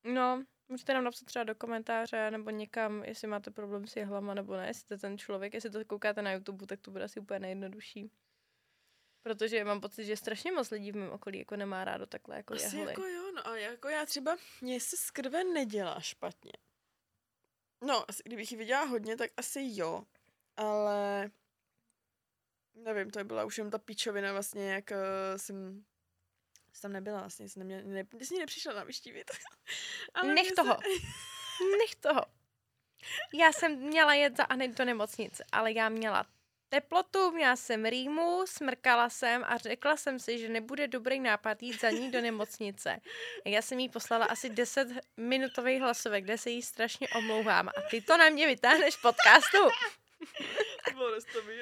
No, můžete nám napsat třeba do komentáře nebo někam, jestli máte problém s jehlama nebo ne, jestli to ten člověk, jestli to koukáte na YouTube, tak to bude asi úplně nejjednodušší. Protože mám pocit, že strašně moc lidí v mém okolí jako nemá rádo takhle jako Asi jehly. jako jo, no a jako já třeba, mě se z krve nedělá špatně. No, asi kdybych ji viděla hodně, tak asi jo. Ale nevím, to byla už jen ta píčovina vlastně, jak uh, jsem jsem tam nebyla vlastně, jsem neměla, ne, jsi nepřišla na vyštívit. Ale Nech toho. Se... Nech toho. Já jsem měla jet za Anet do nemocnice, ale já měla teplotu, měla jsem rýmu, smrkala jsem a řekla jsem si, že nebude dobrý nápad jít za ní do nemocnice. Já jsem jí poslala asi 10 minutový hlasovek, kde se jí strašně omlouvám a ty to na mě vytáhneš v podcastu. to bylo roztomí,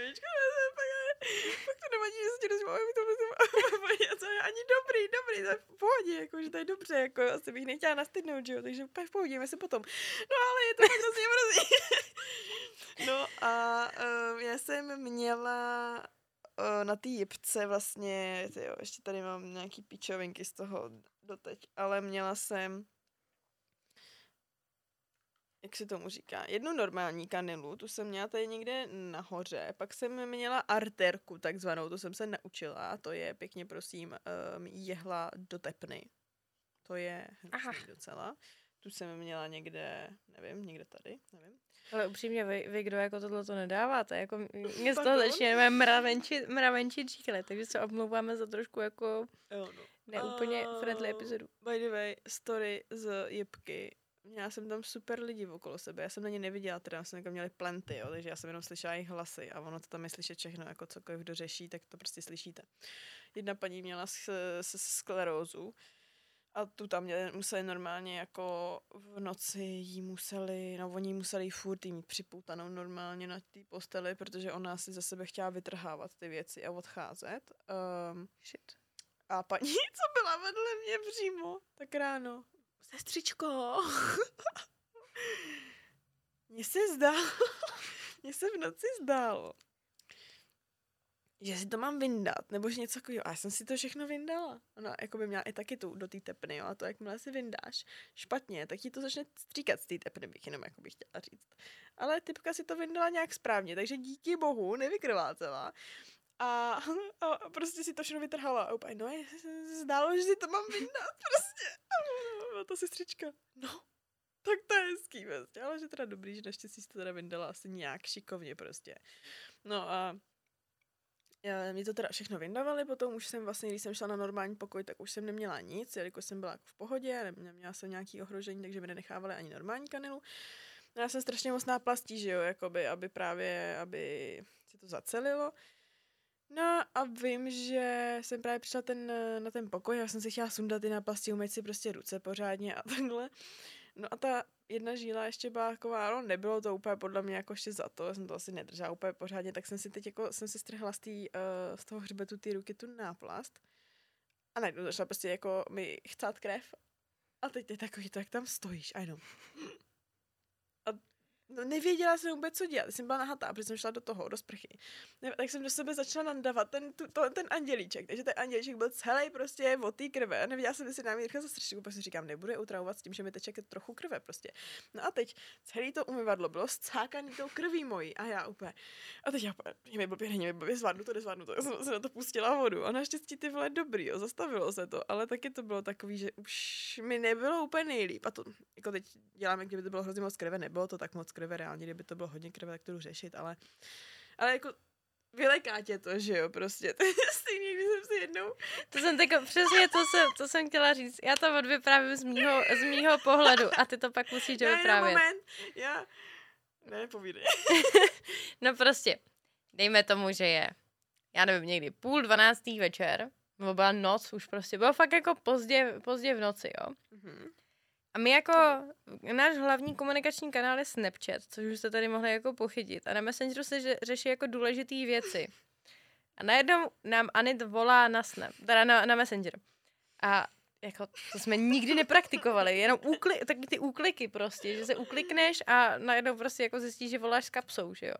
pak to nevadí, že ti rozmáme, to to je ani dobrý, dobrý, to je v pohodě, jako, že to je dobře, jako asi bych nechtěla nastydnout, že jo, takže úplně v pohodě, se potom. No ale je to tak hrozně mrzí. no a uh, já jsem měla uh, na té jipce vlastně, tyjo, ještě tady mám nějaký pičovinky z toho doteď, ale měla jsem jak se tomu říká, jednu normální kanilu, tu jsem měla tady někde nahoře, pak jsem měla arterku takzvanou, to jsem se naučila, to je pěkně prosím um, jehla do tepny. To je hnusný docela. Tu jsem měla někde, nevím, někde tady, nevím. Ale upřímně, vy, vy kdo jako tohle to nedáváte, jako mě z toho začne mravenčit, mravenčit žíkle, takže se omlouváme za trošku jako jo, no. neúplně uh, friendly epizodu. By the way, story z Jipky Měla jsem tam super lidi okolo sebe, já jsem na ně neviděla, teda jsem jako měli plenty, jo, takže já jsem jenom slyšela jejich hlasy a ono to tam je slyšet všechno, jako cokoliv kdo řeší, tak to prostě slyšíte. Jedna paní měla s, s, sklerózu a tu tam měli, museli normálně jako v noci jí museli, no oni museli furt jí mít připoutanou normálně na té posteli, protože ona si za sebe chtěla vytrhávat ty věci a odcházet. Um, Shit. A paní, co byla vedle mě přímo, tak ráno, sestřičko, mně se zdá, mně se v noci zdálo, že si to mám vyndat, nebo že něco takového. A já jsem si to všechno vyndala. Ona jako by měla i taky tu do té tepny, jo, a to jakmile si vyndáš špatně, tak ti to začne stříkat z té tepny, bych jenom jako bych chtěla říct. Ale typka si to vyndala nějak správně, takže díky bohu nevykrvácela. A, a prostě si to všechno vytrhala. A úplně, no, je, zdálo, že si to mám vyndat prostě. A to sestřička, no, tak to je hezký prostě. Ale že teda dobrý, že naštěstí si to teda vyndala asi nějak šikovně prostě. No a já, mě to teda všechno vyndavali, potom už jsem vlastně, když jsem šla na normální pokoj, tak už jsem neměla nic, jelikož jsem byla jako v pohodě, neměla jsem nějaký ohrožení, takže mi nenechávali ani normální kanilu. Já jsem strašně moc náplastí, že jo, jakoby, aby právě, aby se to zacelilo. No a vím, že jsem právě přišla ten, na ten pokoj, já jsem si chtěla sundat ty náplasti, umýt si prostě ruce pořádně a takhle. No a ta jedna žíla ještě byla taková, no nebylo to úplně podle mě jako ještě za to, jsem to asi nedržela úplně pořádně, tak jsem si teď jako, jsem si strhla z, tý, uh, z toho hřbetu ty ruky tu náplast a najednou začala prostě jako mi chcát krev a teď je takový to, jak tam stojíš a jenom. No, nevěděla jsem vůbec, co dělat. Jsem byla nahatá, protože jsem šla do toho, do sprchy. Tak jsem do sebe začala nandavat ten, tu, to, ten andělíček. Takže ten andělíček byl celý prostě od té krve. Nevěděla jsem, jestli nám Jirka zastrčí, protože říkám, nebude utravovat s tím, že mi teče trochu krve prostě. No a teď celý to umyvadlo bylo scákaný tou krví mojí. A já úplně. A teď já úplně, mi blbě, není mi blbě, zvládnu to, nezvládnu to. Já jsem se na to pustila vodu. A naštěstí ty vole dobrý, jo, zastavilo se to. Ale taky to bylo takový, že už mi nebylo úplně nejlíp. A to, jako teď děláme, kdyby to bylo hrozně moc krve, nebylo to tak moc krve reálně, kdyby to bylo hodně krve, tak to jdu řešit, ale, ale jako vyleká tě to, že jo, prostě. To je stejný, když jsem si jednou... To jsem tak přesně, to jsem, to jsem chtěla říct. Já to odvyprávím z mýho, z mýho pohledu a ty to pak musíš dovyprávět. Ne, moment, já... Ne, povídej. no prostě, dejme tomu, že je, já nevím, někdy půl dvanáctý večer, nebo byla noc, už prostě, bylo fakt jako pozdě, pozdě v noci, jo. Mm-hmm. A my jako, náš hlavní komunikační kanál je Snapchat, což už jste tady mohli jako pochytit. A na Messengeru se řeší jako důležité věci. A najednou nám Anit volá na Snap, teda na, na Messenger. A jako, to jsme nikdy nepraktikovali, jenom úkli, taky ty úkliky prostě, že se uklikneš a najednou prostě jako zjistíš, že voláš s kapsou, že jo.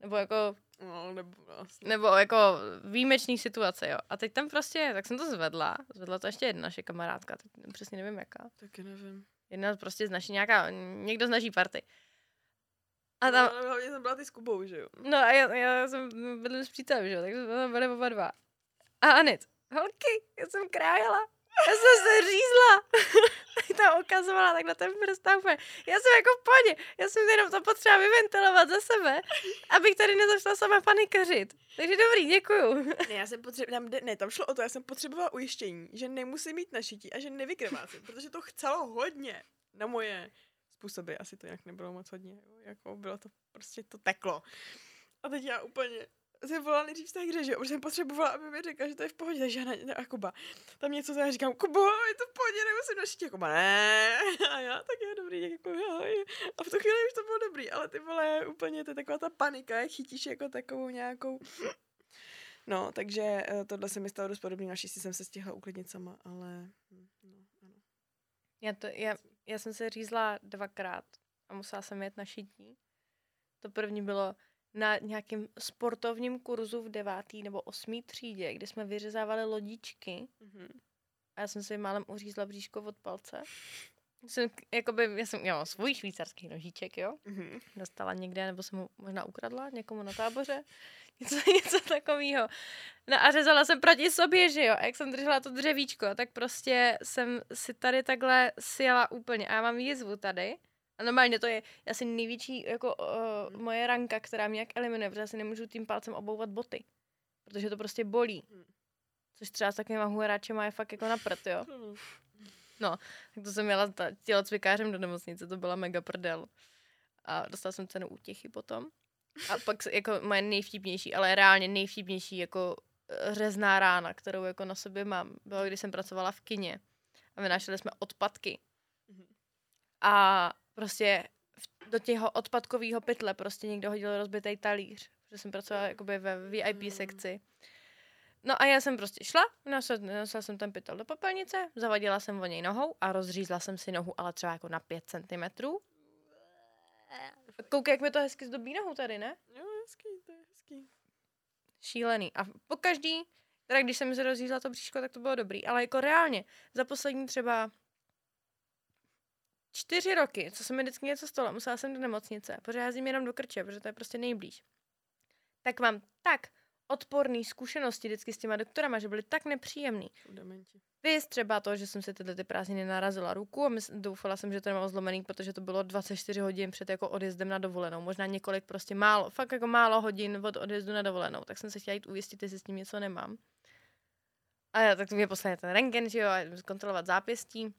Nebo jako... No, nebo, vlastně. nebo jako výjimečný situace, jo. A teď tam prostě, tak jsem to zvedla. Zvedla to ještě jedna naše kamarádka, tak přesně nevím jaká. Taky nevím. Jedna prostě z naší nějaká, někdo z naší party. A tam... No, hlavně jsem byla ty s Kubou, že jo. No a já, já jsem byl s přítelem, že jo, takže jsme tam byli oba dva. A Anit, holky, já jsem krájela. Já jsem se řízla. to ukazovala tak na ten prst. Já jsem jako pohodě. Já jsem jenom to potřeba vyventilovat za sebe, abych tady nezačala sama panikařit. Takže dobrý, děkuju. Ne, já jsem potřeba, ne, tam šlo o to, já jsem potřebovala ujištění, že nemusím mít našití a že nevykrvácím, protože to chcelo hodně na moje způsoby. Asi to nějak nebylo moc hodně, jako bylo to, prostě to teklo. A teď já úplně, jsem volala nejdřív té hře, že jo, jsem potřebovala, aby mi řekla, že to je v pohodě, takže já na, na Kuba. Tam něco já říkám, Kubo, je to v pohodě, nemusím našít, jako ne. A já, tak je dobrý, jako jo. A v tu chvíli už to bylo dobrý, ale ty vole, úplně to je taková ta panika, jak chytíš jako takovou nějakou No, takže eh, tohle se mi stalo dost podobný, naštěstí jsem se stihla uklidnit sama, ale no, ano. Já, to, já, já jsem se řízla dvakrát a musela jsem jet na šití. To první bylo, na nějakém sportovním kurzu v devátý nebo osmý třídě, kde jsme vyřezávali lodičky. Mm-hmm. A já jsem si málem uřízla bříško od palce. Jsem, jakoby, já jsem měla svůj švýcarský nožíček, jo. Mm-hmm. Dostala někde, nebo jsem ho možná ukradla někomu na táboře. Něco, něco takového. No a řezala jsem proti sobě, že jo. A jak jsem držela to dřevíčko, tak prostě jsem si tady takhle sjela úplně. A já mám jízvu tady. A normálně to je asi největší jako uh, moje ranka, která mě jak eliminuje, protože já si nemůžu tím palcem obouvat boty. Protože to prostě bolí. Hmm. Což třeba s takovýma hueráčema je fakt jako na prd, jo. Hmm. No, tak to jsem měla tělocvikářem do nemocnice, to byla mega prdel. A dostala jsem cenu útěchy potom. A pak jako moje nejvtipnější, ale reálně nejvtipnější jako eh, řezná rána, kterou jako na sobě mám, bylo, když jsem pracovala v kině a vynášeli jsme odpadky. Mhm. A prostě do těho odpadkového pytle prostě někdo hodil rozbitý talíř, protože jsem pracovala jakoby ve VIP mm. sekci. No a já jsem prostě šla, nosila jsem ten pytel do popelnice, zavadila jsem o něj nohou a rozřízla jsem si nohu, ale třeba jako na 5 cm. Koukej, jak mi to hezky zdobí nohu tady, ne? Jo, hezký, to je hezký. Šílený. A po každý, teda když jsem si rozřízla to bříško, tak to bylo dobrý. Ale jako reálně, za poslední třeba čtyři roky, co se mi vždycky něco stalo, musela jsem do nemocnice, jezdím jenom do krče, protože to je prostě nejblíž. Tak mám tak odporný zkušenosti vždycky s těma doktorama, že byly tak nepříjemný. Vy třeba to, že jsem si tyhle ty prázdniny narazila ruku a mysl, doufala jsem, že to nemám zlomený, protože to bylo 24 hodin před jako odjezdem na dovolenou. Možná několik prostě málo, fakt jako málo hodin od odjezdu na dovolenou. Tak jsem se chtěla jít ujistit, jestli s tím něco nemám. A já, tak to mě poslali ten rengen, že jo, a zkontrolovat zápěstí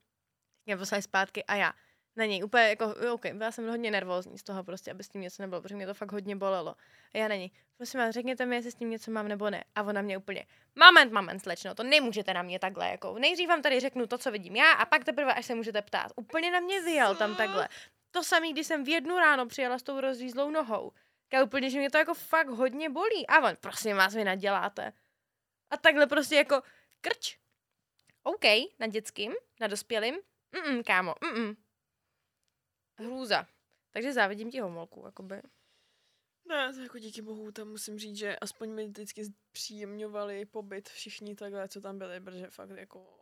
mě poslali zpátky a já na něj úplně jako, OK, byla jsem hodně nervózní z toho prostě, aby s tím něco nebylo, protože mě to fakt hodně bolelo. A já na něj, prosím vás, řekněte mi, jestli s tím něco mám nebo ne. A ona mě úplně, moment, moment, slečno, to nemůžete na mě takhle, jako, nejdřív vám tady řeknu to, co vidím já a pak teprve, až se můžete ptát. Úplně na mě vyjel tam takhle. To samý, když jsem v jednu ráno přijela s tou rozřízlou nohou. Já úplně, že mě to jako fakt hodně bolí. A on, prosím vás, vy naděláte. A takhle prostě jako krč. OK, na dětským, na dospělým, Mm-mm, kámo, mm-mm. Hrůza. Takže závidím ti homolku, jakoby. Ne, to jako díky bohu, tam musím říct, že aspoň mi vždycky příjemňovali pobyt všichni takhle, co tam byli, protože fakt jako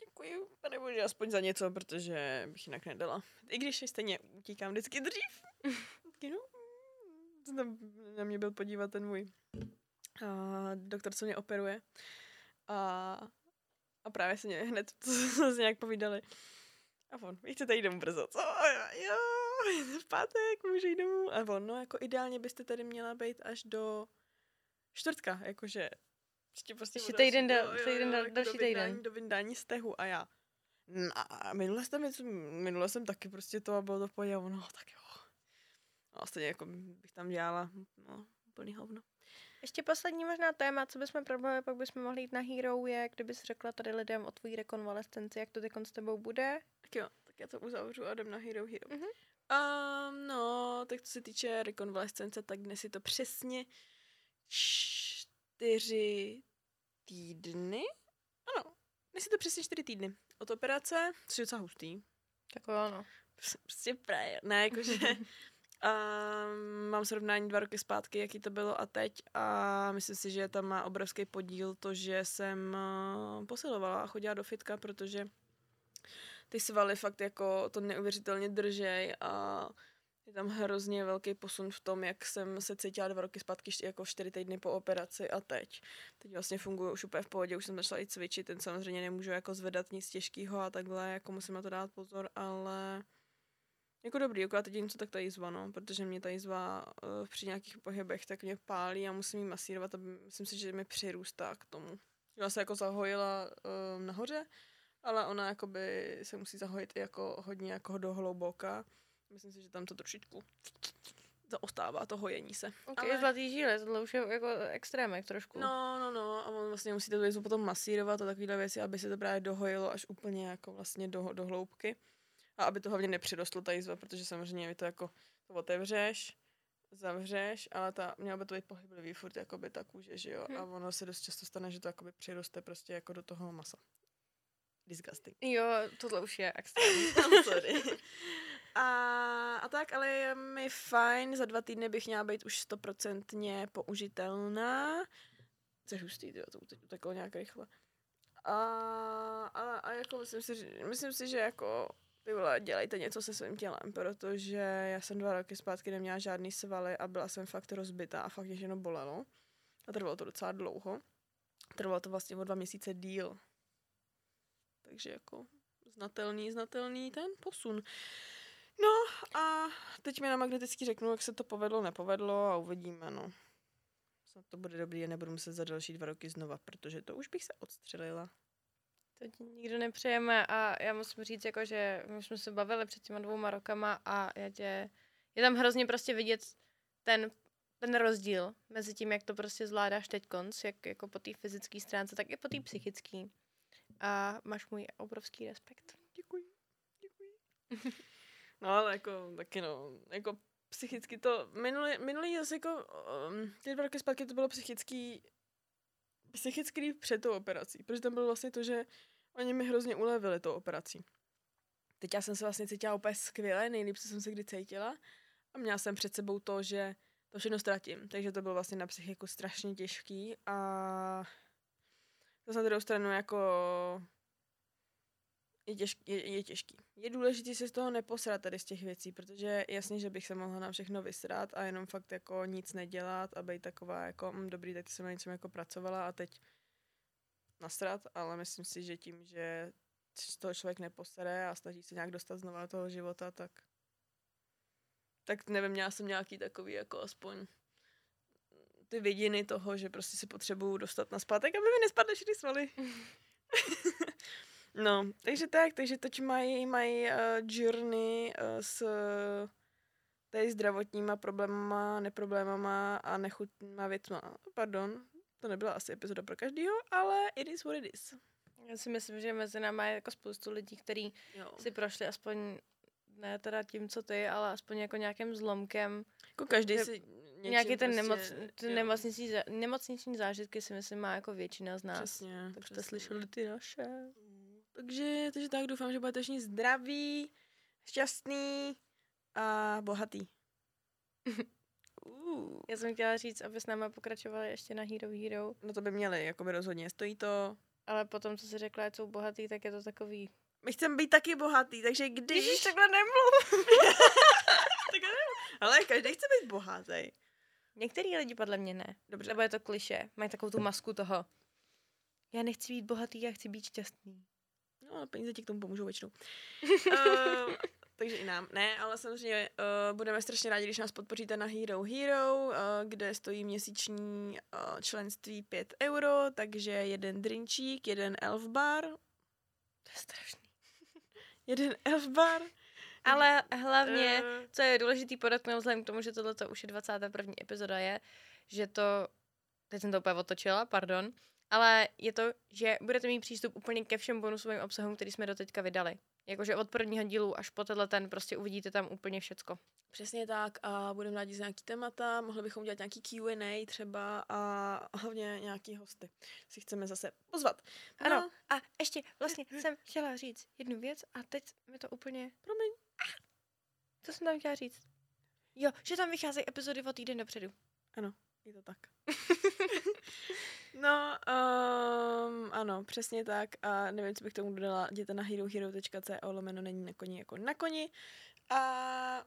děkuji, pane bože, aspoň za něco, protože bych jinak nedala. I když stejně utíkám vždycky dřív. No, na mě byl podívat ten můj a, doktor, co mě operuje. A, a právě se mě hned jsme se nějak povídali. A on, vy chcete jít domů brzo, co? A já, jo, v pátek můžu jít domů. A on, no jako ideálně byste tady měla být až do čtvrtka, jakože ještě prostě ještě týden, do, týden do, další do týden. Do vyndání stehu a já. No, minule jsem, minule jsem taky prostě to a bylo to v pohodě, no tak jo. No, stejně jako bych tam dělala, no, plný hovno. Ještě poslední možná téma, co bychom probali, pak bychom mohli jít na Hero, je, kdybys řekla tady lidem o tvojí rekonvalescenci, jak to teď s tebou bude. Tak jo, tak já to uzavřu a jdem na Hero Hero. Mhm. Um, no, tak co se týče rekonvalescence, tak dnes je to přesně čtyři týdny. Ano, dnes je to přesně čtyři týdny. Od operace, což je docela hustý. Tak jo, no. Prostě právě, ne, jakože Um, mám srovnání dva roky zpátky, jaký to bylo a teď a myslím si, že tam má obrovský podíl to, že jsem uh, posilovala a chodila do fitka, protože ty svaly fakt jako to neuvěřitelně držej a je tam hrozně velký posun v tom, jak jsem se cítila dva roky zpátky jako čtyři týdny po operaci a teď. Teď vlastně funguji už úplně v pohodě, už jsem začala i cvičit, ten samozřejmě nemůžu jako zvedat nic těžkého a takhle, jako musím na to dát pozor, ale jako dobrý, akorát teď něco tak ta jizva, no, protože mě ta jizva uh, při nějakých pohybech tak mě pálí a musím ji masírovat a myslím si, že mi přirůstá k tomu. Já se jako zahojila uh, nahoře, ale ona jakoby se musí zahojit i jako hodně jako do hlouboka. Myslím si, že tam to trošičku zaostává to hojení se. Ok, ale... zlatý žíle, tohle už je jako extrémek trošku. No, no, no, a on vlastně musí to jizvu potom masírovat a takovéhle věci, aby se to právě dohojilo až úplně jako vlastně do, do hloubky. A aby to hlavně nepřirostlo ta jizva, protože samozřejmě vy to jako to otevřeš, zavřeš, ale ta, měla by to být pohyblivý furt jakoby ta kůže, že jo? Hmm. A ono se dost často stane, že to jakoby přiroste prostě jako do toho masa. Disgusting. Jo, tohle už je extrémní. Sorry. A, a tak, ale je mi fajn, za dva týdny bych měla být už stoprocentně použitelná. Což hustý, to, to teď uteklo nějak rychle. A, a, a jako myslím si, myslím si, že jako ty vole, dělejte něco se svým tělem, protože já jsem dva roky zpátky neměla žádný svaly a byla jsem fakt rozbitá a fakt mě jenom bolelo. A trvalo to docela dlouho. Trvalo to vlastně o dva měsíce díl. Takže jako znatelný, znatelný ten posun. No a teď mi na magneticky řeknu, jak se to povedlo, nepovedlo a uvidíme, no. Snad to bude dobrý a nebudu muset za další dva roky znova, protože to už bych se odstřelila. To ti nikdo nepřejeme a já musím říct, jako, že my jsme se bavili před těma dvouma rokama a já tě, je tam hrozně prostě vidět ten, ten rozdíl mezi tím, jak to prostě zvládáš teď konc, jak jako po té fyzické stránce, tak i po té psychické. A máš můj obrovský respekt. Děkuji. Děkuji. no ale jako taky no, jako psychicky to, minulý, minulý zase jako, um, ty dva roky zpátky to bylo psychický psychicky před tou operací, protože tam bylo vlastně to, že oni mi hrozně ulevili tou operací. Teď já jsem se vlastně cítila úplně skvěle, nejlíp, jsem se kdy cítila a měla jsem před sebou to, že to všechno ztratím, takže to bylo vlastně na psychiku strašně těžký a to na druhou stranu jako je, těžký, je, je těžký. Je důležité se z toho neposrat tady z těch věcí, protože jasně, že bych se mohla na všechno vysrat a jenom fakt jako nic nedělat a být taková jako mm, dobrý, tak jsem na něčem jako pracovala a teď nasrat, ale myslím si, že tím, že z toho člověk neposere a snaží se nějak dostat znova do toho života, tak tak nevím, měla jsem nějaký takový jako aspoň ty vidiny toho, že prostě si potřebuju dostat na zpátek, aby mi nespadly všechny svaly. No, takže tak, takže teď mají, mají uh, journey uh, s uh, tady zdravotníma problémama, neproblémama a nechutnýma věcma. Pardon, to nebyla asi epizoda pro každýho, ale it is what it is. Já si myslím, že mezi námi je jako spoustu lidí, kteří si prošli aspoň ne teda tím, co ty, ale aspoň jako nějakým zlomkem. Jako každý si Nějaký ten, prostě, nemoc, ten nemocniční, nemocniční zážitky si myslím má jako většina z nás. Přesně. Tak jste slyšeli ty naše. Takže, takže tak doufám, že budete všichni zdraví, šťastný a bohatý. uh, Já jsem chtěla říct, aby s náma pokračovali ještě na Hero Hero, no to by měli, jako by rozhodně. Stojí to. ale potom, co si řekla, že jsou bohatý, tak je to takový... My chceme být taky bohatý, takže když... Ježíš, takhle nemluv! Tak já nevím. Ale každý chce být bohatý. Některý lidi podle mě ne. Dobře. Nebo je to kliše. Mají takovou tu masku toho. Já nechci být bohatý, já chci být šťastný. No, ale peníze ti k tomu pomůžou většinou. uh, takže i nám. Ne, ale samozřejmě uh, budeme strašně rádi, když nás podpoříte na Hero Hero, uh, kde stojí měsíční uh, členství 5 euro, takže jeden drinčík, jeden elf bar, To je strašný. jeden elf bar. Ale hlavně, Eh, co je důležitý podotknout vzhledem k tomu, že tohle už je 21. epizoda je, že to, teď jsem to úplně otočila, pardon, ale je to, že budete mít přístup úplně ke všem bonusovým obsahům, který jsme doteďka vydali. Jakože od prvního dílu až po tenhle ten prostě uvidíte tam úplně všecko. Přesně tak a budeme rádi za nějaký témata, mohli bychom dělat nějaký Q&A třeba a hlavně nějaký hosty. Si chceme zase pozvat. No, Ano, a ještě vlastně jsem chtěla říct jednu věc a teď mi to úplně... Promiň. Co jsem tam chtěla říct? Jo, že tam vycházejí epizody o týden dopředu. Je to tak. no, um, ano, přesně tak. A nevím, co bych tomu dodala. Jděte na herohero.co lomeno není na koni jako na koni. A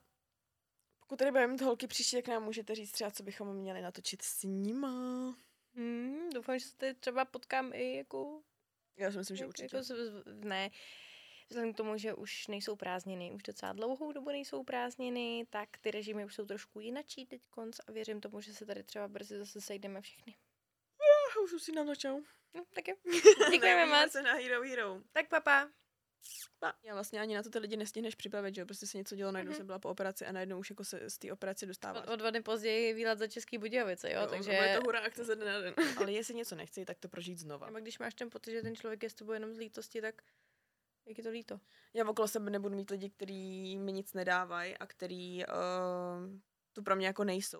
pokud tady budeme mít holky příště, tak nám můžete říct třeba, co bychom měli natočit s nima. Hmm, doufám, že se tady třeba potkám i jako Já si myslím, že Jak- určitě. Jako, ne, vzhledem k tomu, že už nejsou prázdniny, už docela dlouhou dobu nejsou prázdniny, tak ty režimy už jsou trošku jinačí teď konc a věřím tomu, že se tady třeba brzy zase sejdeme všechny. Už usínám na čau. No, tak jo. Děkujeme moc. se na Hero Hero. Tak papa. Pa. Já vlastně ani na to ty lidi nestihneš připravit, že jo? Prostě se něco dělo, najednou Mhm. jsem byla po operaci a najednou už jako se z té operace dostáváš. O, o dva dny později výlet za Český Budějovice, jo, Jo, takže... Bude to hurá akce ze dne na den. Ale jestli něco nechci, tak to prožít znova. Nebo když máš ten pocit, že ten člověk je s tebou jenom z lítosti, tak jak je to líto? Já okolo sebe nebudu mít lidi, kteří mi nic nedávají a který uh, tu pro mě jako nejsou.